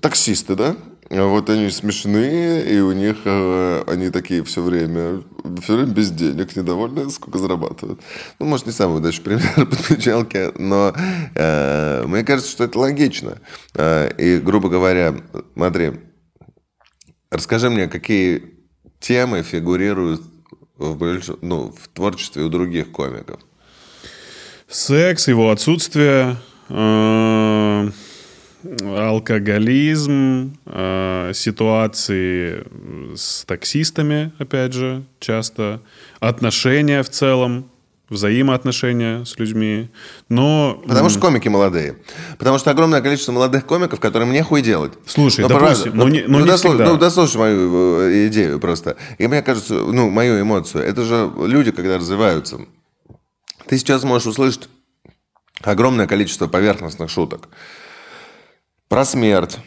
таксисты, да? А Вот они смешные, и у них э, они такие все время, все время без денег, недовольны, сколько зарабатывают. Ну, может, не самый удачный пример [LAUGHS] подключалки, но э, мне кажется, что это логично. Э, и, грубо говоря, смотри, расскажи мне, какие темы фигурируют в, больш- ну, в творчестве у других комиков. Секс, его отсутствие, э, алкоголизм, э, ситуации с таксистами, опять же, часто, отношения в целом, взаимоотношения с людьми. Но Потому что комики молодые. Потому что огромное количество молодых комиков, которым нехуй делать. Слушай, Ну, допустим, правда, ну, не- ну, не дослушай, всегда. ну, дослушай мою э, идею просто. И мне кажется, ну, мою эмоцию. Это же люди, когда развиваются. Ты сейчас можешь услышать огромное количество поверхностных шуток. Про смерть,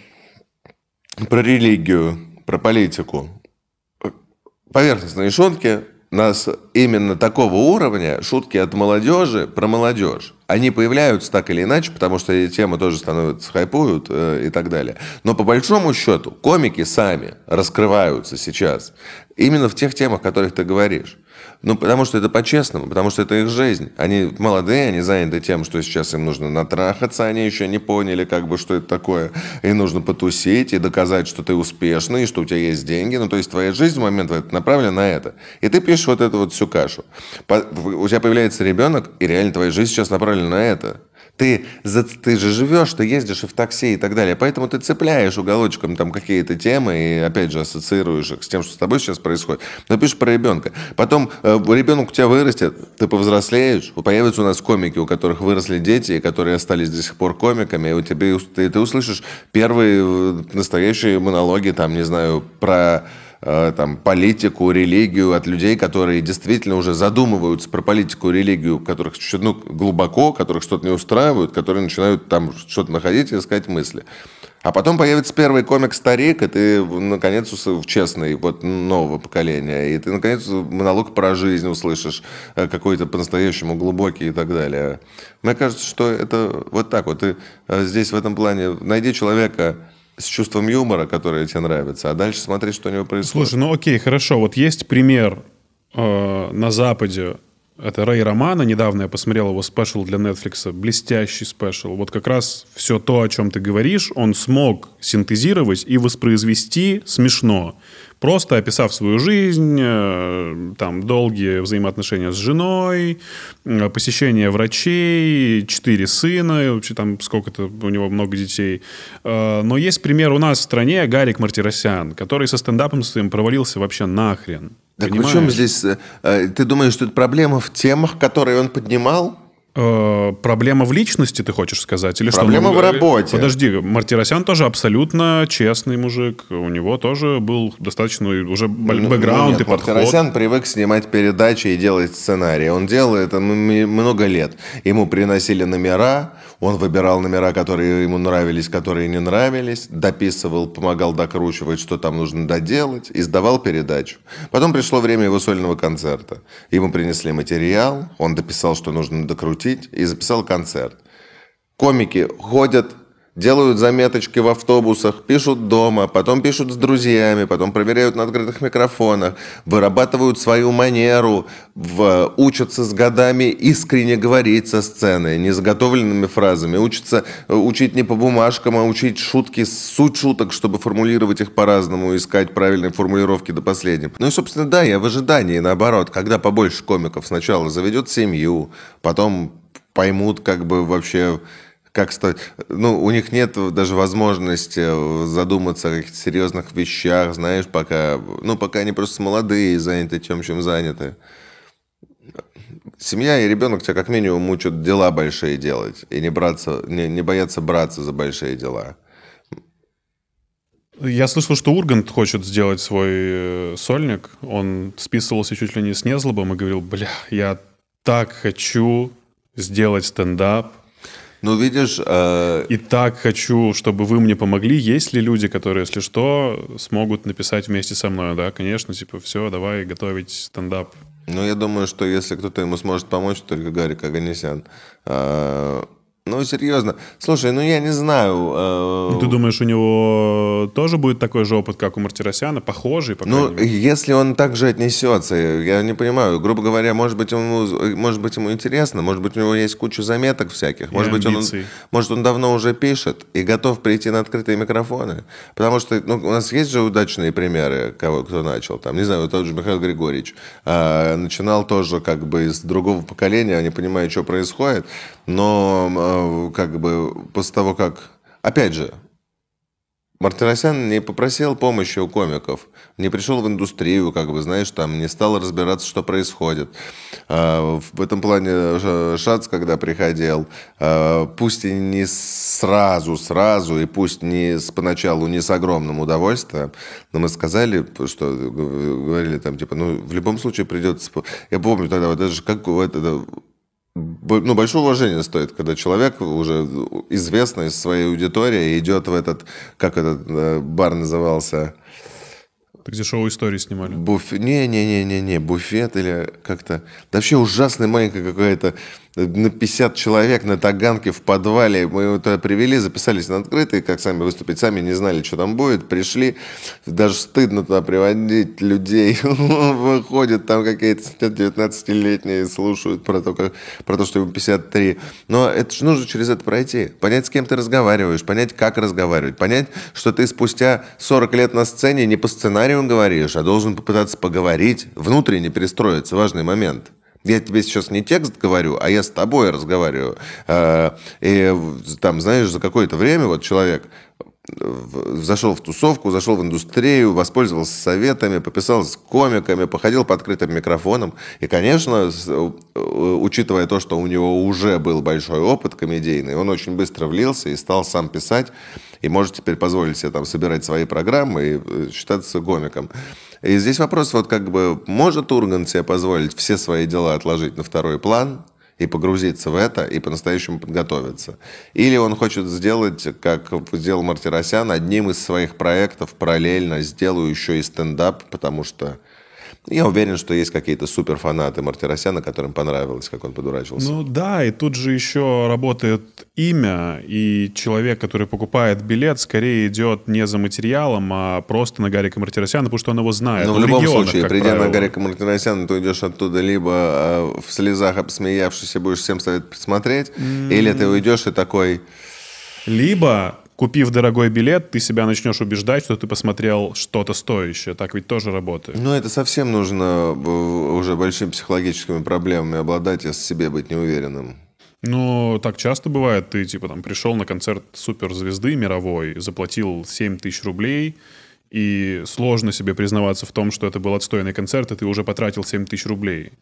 про религию, про политику. Поверхностные шутки нас именно такого уровня, шутки от молодежи про молодежь. Они появляются так или иначе, потому что эти темы тоже становятся хайпуют э, и так далее. Но по большому счету комики сами раскрываются сейчас именно в тех темах, о которых ты говоришь. Ну, потому что это по-честному, потому что это их жизнь. Они молодые, они заняты тем, что сейчас им нужно натрахаться, они еще не поняли, как бы, что это такое. И нужно потусить и доказать, что ты успешный, и что у тебя есть деньги. Ну, то есть твоя жизнь в момент этот направлена на это. И ты пишешь вот эту вот всю кашу. У тебя появляется ребенок, и реально твоя жизнь сейчас направлена на это. Ты, за- ты же живешь, ты ездишь и в такси и так далее. Поэтому ты цепляешь уголочком там какие-то темы и, опять же, ассоциируешь их с тем, что с тобой сейчас происходит. Но пишешь про ребенка. Потом э, ребенок у тебя вырастет, ты повзрослеешь, появятся у нас комики, у которых выросли дети, которые остались до сих пор комиками, и у тебя, ты, ты услышишь первые э, настоящие монологи, там, не знаю, про там, политику, религию от людей, которые действительно уже задумываются про политику и религию, которых ну, глубоко, которых что-то не устраивают, которые начинают там что-то находить и искать мысли. А потом появится первый комик «Старик», и ты, наконец, честный, вот, нового поколения, и ты, наконец, монолог про жизнь услышишь, э, какой-то по-настоящему глубокий и так далее. Мне кажется, что это вот так вот. Ты э, здесь в этом плане найди человека, с чувством юмора, которое тебе нравится, а дальше смотри, что у него происходит. Слушай, ну окей, хорошо. Вот есть пример э, на Западе это Рэй Романа. Недавно я посмотрел его special для Netflix. Блестящий special. Вот как раз все то, о чем ты говоришь, он смог синтезировать и воспроизвести смешно. Просто описав свою жизнь, э, там, долгие взаимоотношения с женой, э, посещение врачей, четыре сына, вообще там сколько-то у него много детей. Э, но есть пример у нас в стране Гарик Мартиросян, который со стендапом своим провалился вообще нахрен. Так Понимаешь? чем здесь... Ты думаешь, что это проблема в темах, которые он поднимал? Э, проблема в личности, ты хочешь сказать? Или проблема что? в работе. Подожди, Мартиросян тоже абсолютно честный мужик. У него тоже был достаточно уже ну, бэкграунд ну, нет, и подход. Мартиросян привык снимать передачи и делать сценарии. Он делал это много лет. Ему приносили номера, он выбирал номера, которые ему нравились, которые не нравились, дописывал, помогал докручивать, что там нужно доделать, и сдавал передачу. Потом пришло время его сольного концерта. Ему принесли материал, он дописал, что нужно докрутить, и записал концерт. Комики ходят делают заметочки в автобусах, пишут дома, потом пишут с друзьями, потом проверяют на открытых микрофонах, вырабатывают свою манеру, в, учатся с годами искренне говорить со сцены, не заготовленными фразами, учатся э, учить не по бумажкам, а учить шутки, суть шуток, чтобы формулировать их по-разному, искать правильные формулировки до последнего. Ну и, собственно, да, я в ожидании, наоборот, когда побольше комиков сначала заведет семью, потом поймут как бы вообще как стать... Ну, у них нет даже возможности задуматься о каких-то серьезных вещах, знаешь, пока... Ну, пока они просто молодые и заняты тем, чем заняты. Семья и ребенок тебя как минимум учат дела большие делать и не, браться, не, не бояться браться за большие дела. Я слышал, что Ургант хочет сделать свой э, сольник. Он списывался чуть ли не с Незлобом и говорил, бля, я так хочу сделать стендап, ну, видишь... Э... И так хочу, чтобы вы мне помогли. Есть ли люди, которые, если что, смогут написать вместе со мной? Да, конечно, типа, все, давай готовить стендап. Ну, я думаю, что если кто-то ему сможет помочь, только Гарик Аганесян. А, ну, серьезно. Слушай, ну я не знаю. Э... Ты думаешь, у него тоже будет такой же опыт, как у Мартиросяна? Похожий? По ну, если он так же отнесется, я не понимаю. Грубо говоря, может быть, ему, может быть, ему интересно, может быть, у него есть куча заметок всяких. Может быть, он, может, он давно уже пишет и готов прийти на открытые микрофоны. Потому что ну, у нас есть же удачные примеры, кого, кто начал. Там, не знаю, тот же Михаил Григорьевич. А, начинал тоже как бы из другого поколения, не понимая, что происходит. Но Э, как бы после того, как... Опять же, Мартиросян не попросил помощи у комиков, не пришел в индустрию, как бы, знаешь, там, не стал разбираться, что происходит. А, в этом плане Шац, когда приходил, а, пусть и не сразу, сразу, и пусть не с, поначалу не с огромным удовольствием, но мы сказали, что говорили там, типа, ну, в любом случае придется... Я помню тогда, вот даже как это ну, большое уважение стоит, когда человек уже известный из своей аудитории идет в этот, как этот э, бар назывался? где шоу истории снимали? Буфет. Не-не-не-не-не, буфет или как-то... Да вообще ужасная маленькая какая-то на 50 человек на Таганке в подвале. Мы его туда привели, записались на открытый, как сами выступить. Сами не знали, что там будет. Пришли. Даже стыдно туда приводить людей. [LAUGHS] Выходят там какие-то 19-летние слушают про то, как, про то, что ему 53. Но это же нужно через это пройти. Понять, с кем ты разговариваешь, понять, как разговаривать, понять, что ты спустя 40 лет на сцене не по сценарию говоришь, а должен попытаться поговорить, внутренне перестроиться. Важный момент. Я тебе сейчас не текст говорю, а я с тобой разговариваю. Э, и там, знаешь, за какое-то время вот человек зашел в тусовку, зашел в индустрию, воспользовался советами, пописал с комиками, походил по открытым микрофонам. И, конечно, э, учитывая то, что у него уже был большой опыт комедийный, он очень быстро влился и стал сам писать, и может теперь позволить себе там собирать свои программы и э, считаться комиком. И здесь вопрос, вот как бы, может Ургант себе позволить все свои дела отложить на второй план, и погрузиться в это, и по-настоящему подготовиться. Или он хочет сделать, как сделал Мартиросян, одним из своих проектов параллельно сделаю еще и стендап, потому что я уверен, что есть какие-то суперфанаты Мартиросяна, которым понравилось, как он подурачился. Ну да, и тут же еще работает имя, и человек, который покупает билет, скорее идет не за материалом, а просто на Гарика Мартиросяна, потому что он его знает. Он в любом случае, придя правило. на Гарика Мартиросяна, ты уйдешь оттуда либо э, в слезах обсмеявшись и будешь всем советовать посмотреть, или ты уйдешь и такой... Либо, купив дорогой билет, ты себя начнешь убеждать, что ты посмотрел что-то стоящее. Так ведь тоже работает. Ну, это совсем нужно уже большими психологическими проблемами обладать и с себе быть неуверенным. Ну, так часто бывает. Ты, типа, там, пришел на концерт суперзвезды мировой, заплатил 7 тысяч рублей, и сложно себе признаваться в том, что это был отстойный концерт, и ты уже потратил 7 тысяч рублей.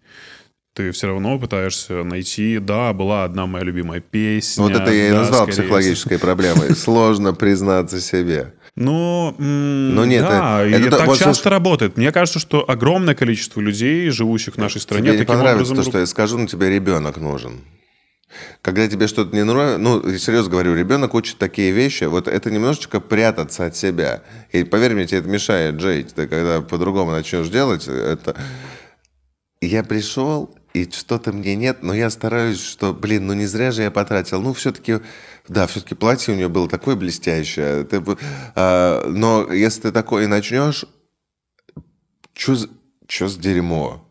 Ты все равно пытаешься найти, да, была одна моя любимая песня. Вот это я и да, назвал психологической проблемой. [LAUGHS] Сложно признаться себе. Ну, м, Ну, нет, да, это- это то- так вот часто слушай- работает. Мне кажется, что огромное количество людей, живущих в нашей стране, Тебе не понравится образом... то, что я скажу, но тебе ребенок нужен. Когда тебе что-то не нравится, ну, серьезно говорю, ребенок учит такие вещи, вот это немножечко прятаться от себя. И поверь мне, тебе это мешает жить. Ты когда по-другому начнешь делать, это... Я пришел, и что-то мне нет, но я стараюсь, что, блин, ну не зря же я потратил. Ну, все-таки, да, все-таки платье у нее было такое блестящее. Ты а, но если ты такое начнешь, что с дерьмо?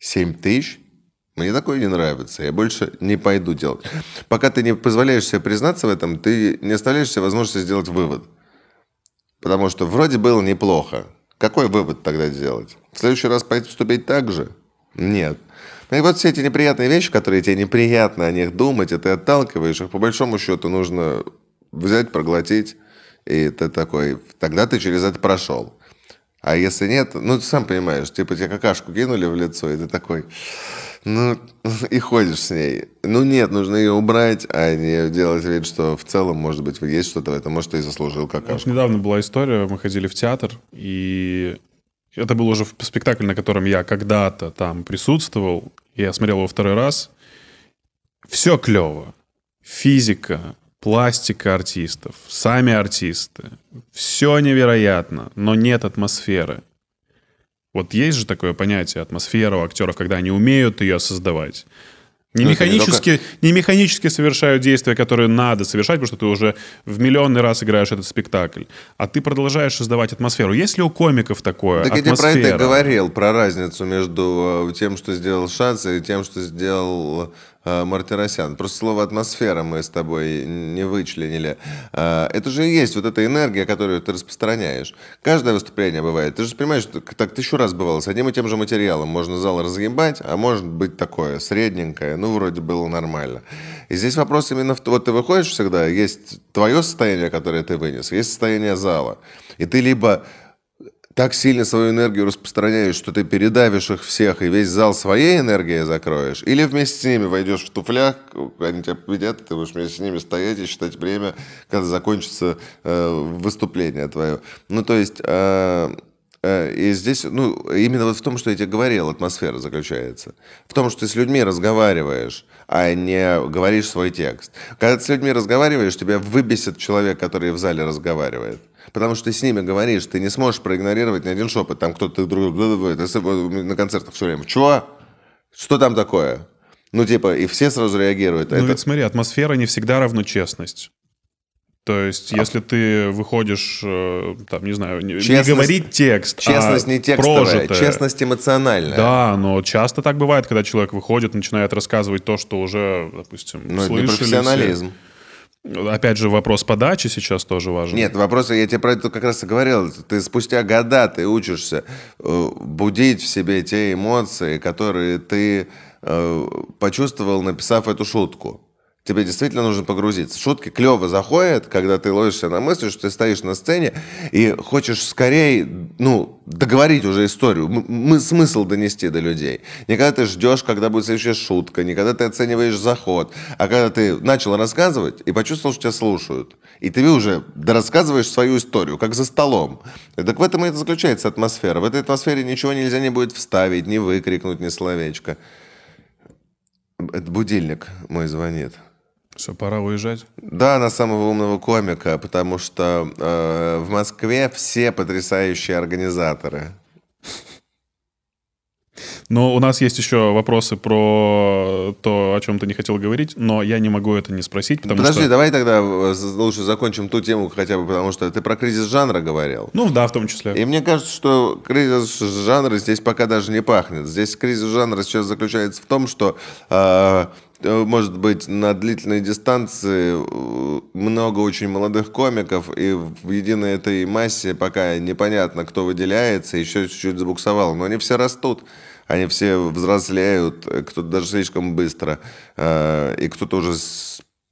7 тысяч? Мне такое не нравится. Я больше не пойду делать. Пока ты не позволяешь себе признаться в этом, ты не оставляешь себе возможности сделать вывод. Потому что вроде было неплохо. Какой вывод тогда сделать? В следующий раз поступить так же? Нет. Ну И вот все эти неприятные вещи, которые тебе неприятно о них думать, и ты отталкиваешь их, по большому счету нужно взять, проглотить, и ты такой, тогда ты через это прошел. А если нет, ну ты сам понимаешь, типа тебе какашку кинули в лицо, и ты такой, ну, [LAUGHS] и ходишь с ней. Ну нет, нужно ее убрать, а не делать вид, что в целом, может быть, есть что-то в этом, может, ты и заслужил Вот какашку. недавно была история, мы ходили в театр, и это был уже спектакль, на котором я когда-то там присутствовал. Я смотрел его второй раз. Все клево. Физика, пластика артистов, сами артисты. Все невероятно, но нет атмосферы. Вот есть же такое понятие атмосфера у актеров, когда они умеют ее создавать. Не Ну, не механически, не механически совершают действия, которые надо совершать, потому что ты уже в миллионный раз играешь этот спектакль. А ты продолжаешь создавать атмосферу. Есть ли у комиков такое? Так я тебе про это атмосфера? говорил, про разницу между э, тем, что сделал Шац, и тем, что сделал Мартиросян. Просто слово «атмосфера» мы с тобой не вычленили. Э, Это же и есть вот эта энергия, которую ты распространяешь. Каждое выступление бывает. Ты же понимаешь, что так тысячу раз бывало. С одним и тем же материалом можно зал разъебать, а может быть такое, средненькое. Ну, вроде было нормально. И здесь вопрос именно в... Вот ты выходишь всегда, есть твое состояние, которое ты вынес, есть состояние зала. И ты либо так сильно свою энергию распространяешь, что ты передавишь их всех и весь зал своей энергией закроешь, или вместе с ними войдешь в туфлях, они тебя победят, ты будешь вместе с ними стоять и считать время, когда закончится э, выступление твое. Ну, то есть... э, и здесь, ну, именно вот в том, что я тебе говорил, атмосфера заключается. В том, что ты с людьми разговариваешь, а не говоришь свой текст. Когда ты с людьми разговариваешь, тебя выбесит человек, который в зале разговаривает. Потому что ты с ними говоришь, ты не сможешь проигнорировать ни один шепот. Там кто-то друг на концертах все время. Чего? Что там такое? Ну, типа, и все сразу реагируют. Ну Это- ведь смотри, атмосфера не всегда равно честность. То А есть, если ты выходишь, э, там, не знаю, не, не Честность- говорить текст, Честность а не текстовая, прожитое. честность эмоциональная. Да, но часто так бывает, когда человек выходит, начинает рассказывать то, что уже, допустим, Но это не слышали профессионализм. все. Опять же, вопрос подачи сейчас тоже важен. Нет, вопрос, я тебе про это как раз и говорил. Ты спустя года ты учишься э, будить в себе те эмоции, которые ты э, почувствовал, написав эту шутку. Тебе действительно нужно погрузиться. Шутки клево заходят, когда ты ловишься на мысли, что ты стоишь на сцене и хочешь скорее, ну, договорить уже историю, мы смысл донести до людей. Не когда ты ждешь, когда будет следующая шутка, не когда ты оцениваешь заход, а когда ты начал рассказывать и почувствовал, что тебя слушают. И ты уже рассказываешь свою историю, как за столом. Так в этом и заключается атмосфера. В этой атмосфере ничего нельзя не будет вставить, не выкрикнуть, ни словечко. Это будильник мой звонит. Все, пора уезжать? Да, на самого умного комика, потому что э, в Москве все потрясающие организаторы. Но у нас есть еще вопросы про то, о чем ты не хотел говорить, но я не могу это не спросить, потому Подожди, что... давай тогда э, лучше закончим ту тему хотя бы, потому что ты про кризис жанра говорил. Ну да, в том числе. И мне кажется, что кризис жанра здесь пока даже не пахнет. Здесь кризис жанра сейчас заключается в том, что э, Э, может быть, на длительной дистанции э, много очень молодых комиков, и в единой этой массе пока непонятно, кто выделяется, еще чуть-чуть забуксовал. Но они все растут, они все взрослеют, э, кто-то даже слишком быстро, и кто-то уже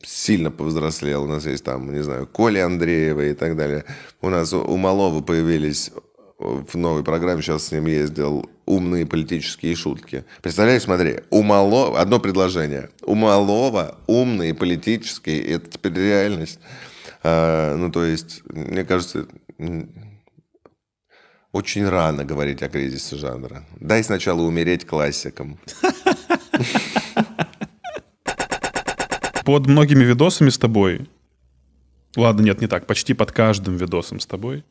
сильно повзрослел. У нас есть там, не знаю, Коля Андреева и так далее. У нас у Малова появились в новой программе, сейчас с ним ездил, умные политические шутки. Представляешь, смотри, у Малова, одно предложение, у Малова умные политические, это теперь реальность. А, ну, то есть, мне кажется, очень рано говорить о кризисе жанра. Дай сначала умереть классикам. Под многими видосами с тобой, ладно, нет, не так, почти под каждым видосом с тобой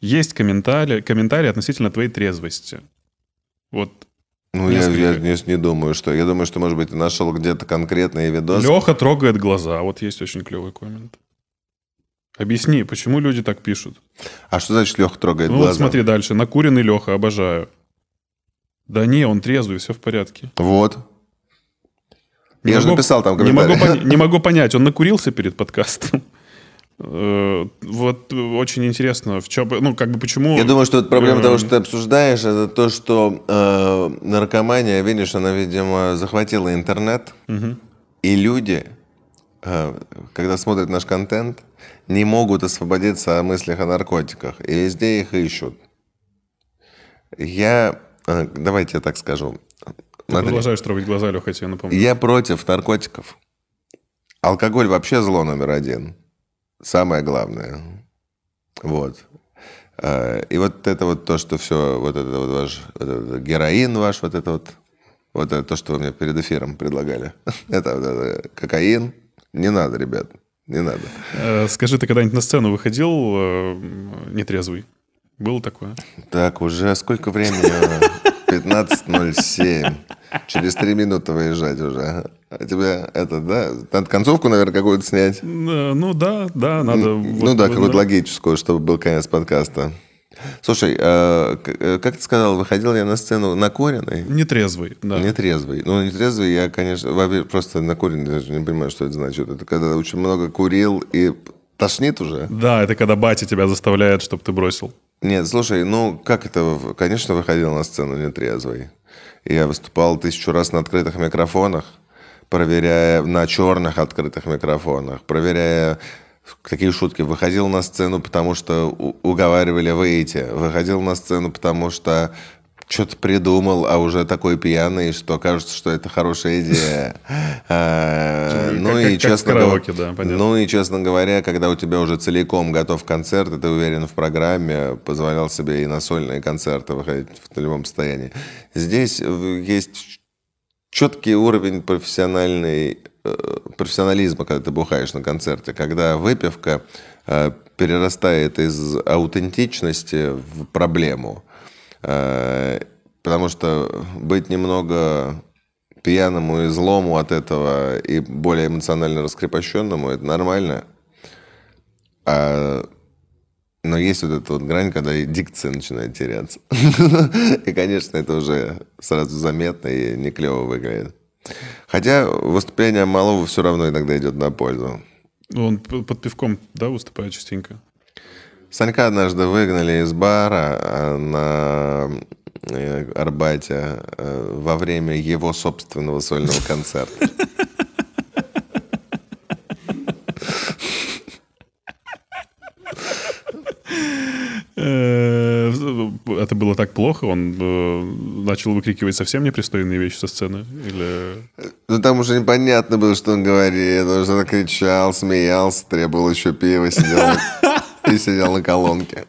есть комментарии, комментарии относительно твоей трезвости. Вот ну, я, я не, не думаю, что... Я думаю, что, может быть, ты нашел где-то конкретные видосы. Леха трогает глаза. Вот есть очень клевый коммент. Объясни, почему люди так пишут? А что значит Леха трогает ну, глаза? Вот смотри дальше. Накуренный Леха, обожаю. Да не, он трезвый, все в порядке. Вот. Не я могу, же написал там комментарий. Не могу, не [LAUGHS] могу понять, он накурился перед подкастом? Э, вот очень интересно, в чем, ну, как бы почему... Я думаю, что это проблема того, что ты обсуждаешь, это то, что э, наркомания, видишь, она, видимо, захватила интернет, угу. и люди, э, когда смотрят наш контент, не могут освободиться о мыслях о наркотиках, и везде их ищут. Я, э, давайте я так скажу. Ты Смотри, продолжаешь трогать глаза, Леха, я тебе напомню. Я против наркотиков. Алкоголь вообще зло номер один. Самое главное. Вот. А, и вот это вот то, что все, вот это вот ваш вот это героин ваш, вот это вот, вот это то, что вы мне перед эфиром предлагали. [LAUGHS] Это, вот это кокаин. Не надо, ребят, не надо. Э, скажи, ты когда-нибудь на сцену выходил э, нетрезвый? Было такое? Так, уже сколько времени? 15.07. Через три минуты выезжать уже. А тебе это, да? Надо концовку, наверное, какую-то снять. Ну да, да, надо. Ну вот, да, какую-то да. логическую, чтобы был конец подкаста. Слушай, а, как ты сказал, выходил я на сцену накуренный? Нетрезвый, да. Нетрезвый. Ну, нетрезвый я, конечно, просто накуренный, даже не понимаю, что это значит. Это когда очень много курил и тошнит уже? Да, это когда батя тебя заставляет, чтобы ты бросил. Нет, слушай, ну как это? Конечно, выходил на сцену нетрезвый. Я выступал тысячу раз на открытых микрофонах, проверяя на черных открытых микрофонах, проверяя такие шутки. Выходил на сцену, потому что уговаривали выйти. Выходил на сцену, потому что что-то придумал, а уже такой пьяный, что кажется, что это хорошая идея. [LAUGHS] А, ну и честно Ну и честно говоря, когда у тебя уже целиком готов концерт, и ты уверен в программе, позволял себе и на сольные концерты выходить в любом состоянии. Здесь есть четкий уровень профессиональной э, профессионализма, когда ты бухаешь на концерте, когда выпивка э, перерастает из аутентичности в проблему. Э, потому что быть немного пьяному и злому от этого и более эмоционально раскрепощенному, это нормально. А, но есть вот эта вот грань, когда и дикция начинает теряться. [LAUGHS] И, конечно, это уже сразу заметно и не клево выглядит. Хотя выступление Малого все равно иногда идет на пользу. Он под пивком, да, выступает частенько? Санька однажды выгнали из бара а, на э, Арбате э, во время его собственного сольного концерта. Э было так плохо, он э, начал выкрикивать совсем непристойные вещи со сцены? Или... Ну, там уже непонятно было, что он говорит. Он что-то кричал, смеялся, требовал еще пива, сидел [LAUGHS] и сидел на колонке.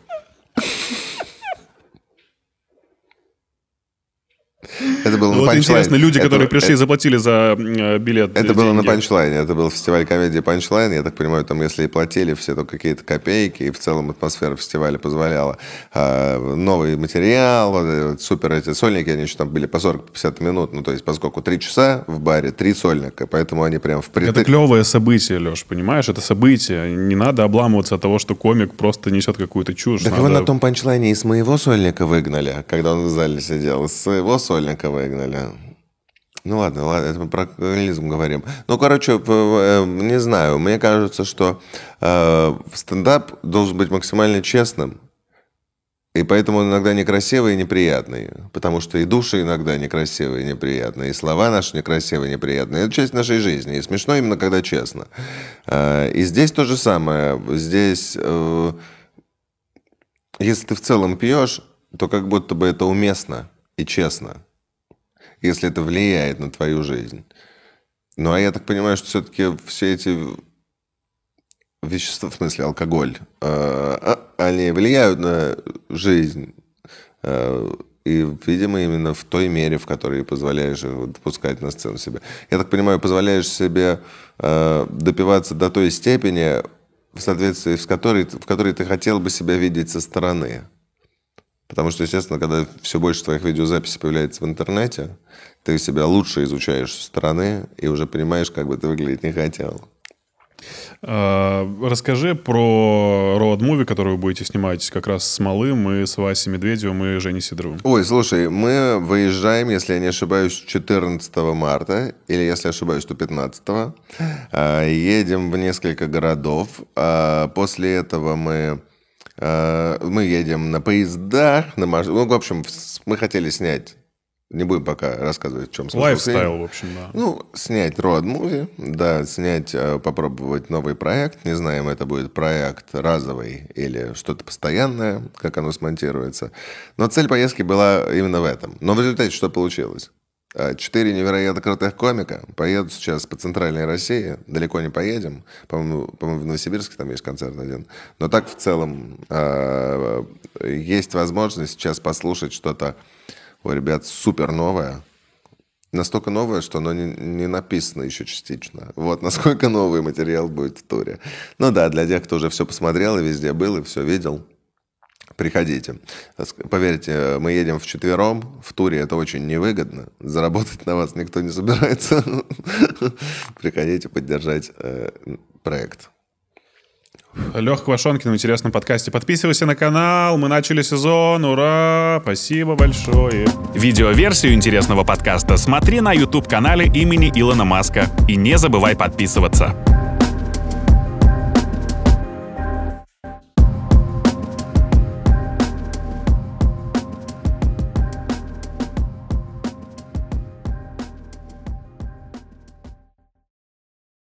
Это было Ну, на вот панчлайне. интересно, люди, Это- которые пришли, это- заплатили за э, билет Это было на деньги. панчлайне, это был фестиваль комедии панчлайн. Я так понимаю, там, если и платили все, то какие-то копейки, и в целом атмосфера фестиваля позволяла. А, новый материал, вот супер эти сольники, они еще там были по 40-50 минут, ну, то есть, поскольку три часа в баре, три сольника, поэтому они прям Это впритык. клевое событие, Леш, понимаешь? Это событие. Не надо обламываться от того, что комик просто несет какую-то чушь. Так Надо- его на том панчлайне и с моего сольника выгнали, когда он в зале сидел, и с своего сольника выгнали. Ну ладно, ладно, это мы про алкоголизм говорим. Ну, короче, п- э, не знаю, мне кажется, что э, стендап должен быть максимально честным. И поэтому он иногда некрасивый и неприятный. Потому что и души иногда некрасивые и неприятные, и слова наши некрасивые и неприятные. Это часть нашей жизни. И смешно именно, когда честно. Э, И здесь то же самое. Здесь, э, если ты в целом пьешь, то как будто бы это уместно и честно. Если это влияет на твою жизнь. Ну, а я так понимаю, что все-таки все эти вещества, в смысле алкоголь, э, а- они влияют на жизнь. Э, И, видимо, именно в той мере, в которой позволяешь их допускать на сцену себе. Я так понимаю, позволяешь себе э, допиваться до той степени, в соответствии с которой, в которой ты хотел бы себя видеть со стороны. Потому что, естественно, когда все больше твоих видеозаписей появляется в интернете, ты себя лучше изучаешь со стороны и уже понимаешь, как бы ты выглядеть не хотел. А, Расскажи про роуд-муви, который вы будете снимать как раз с Малым и с Васей Медведевым и Женей Сидоровым. Ой, слушай, мы выезжаем, если я не ошибаюсь, 14 марта, или если ошибаюсь, то 15. А, Едем в несколько городов. А, После этого мы, мы едем на поездах, на маш... Ну, в общем, мы хотели снять, не будем пока рассказывать, в чем смысл. Lifestyle, в общем, да. Ну, снять road movie, да, снять, э, попробовать новый проект. Не знаем, это будет проект разовый или что-то постоянное, как оно смонтируется. Но цель поездки была именно в этом. Но в результате что получилось? Э, Четыре невероятно крутых комика поедут сейчас по центральной России. Далеко не поедем. По-моему, по-моему, в Новосибирске там есть концерт один. Но так в целом э, есть возможность сейчас послушать что-то у ребят супер новое. Настолько новое, что оно не, не написано еще частично. Вот насколько новый материал будет в туре. Ну да, для тех, кто уже все посмотрел и везде был, и все видел, приходите. Поверьте, мы едем вчетвером, в туре это очень невыгодно. Заработать на вас никто не собирается. [LAUGHS] Приходите поддержать э, проект. Лех Квашонкин в интересном подкасте. Подписывайся на канал, мы начали сезон, ура! Спасибо большое. Видеоверсию интересного подкаста смотри на YouTube-канале имени Илона Маска. И не забывай подписываться.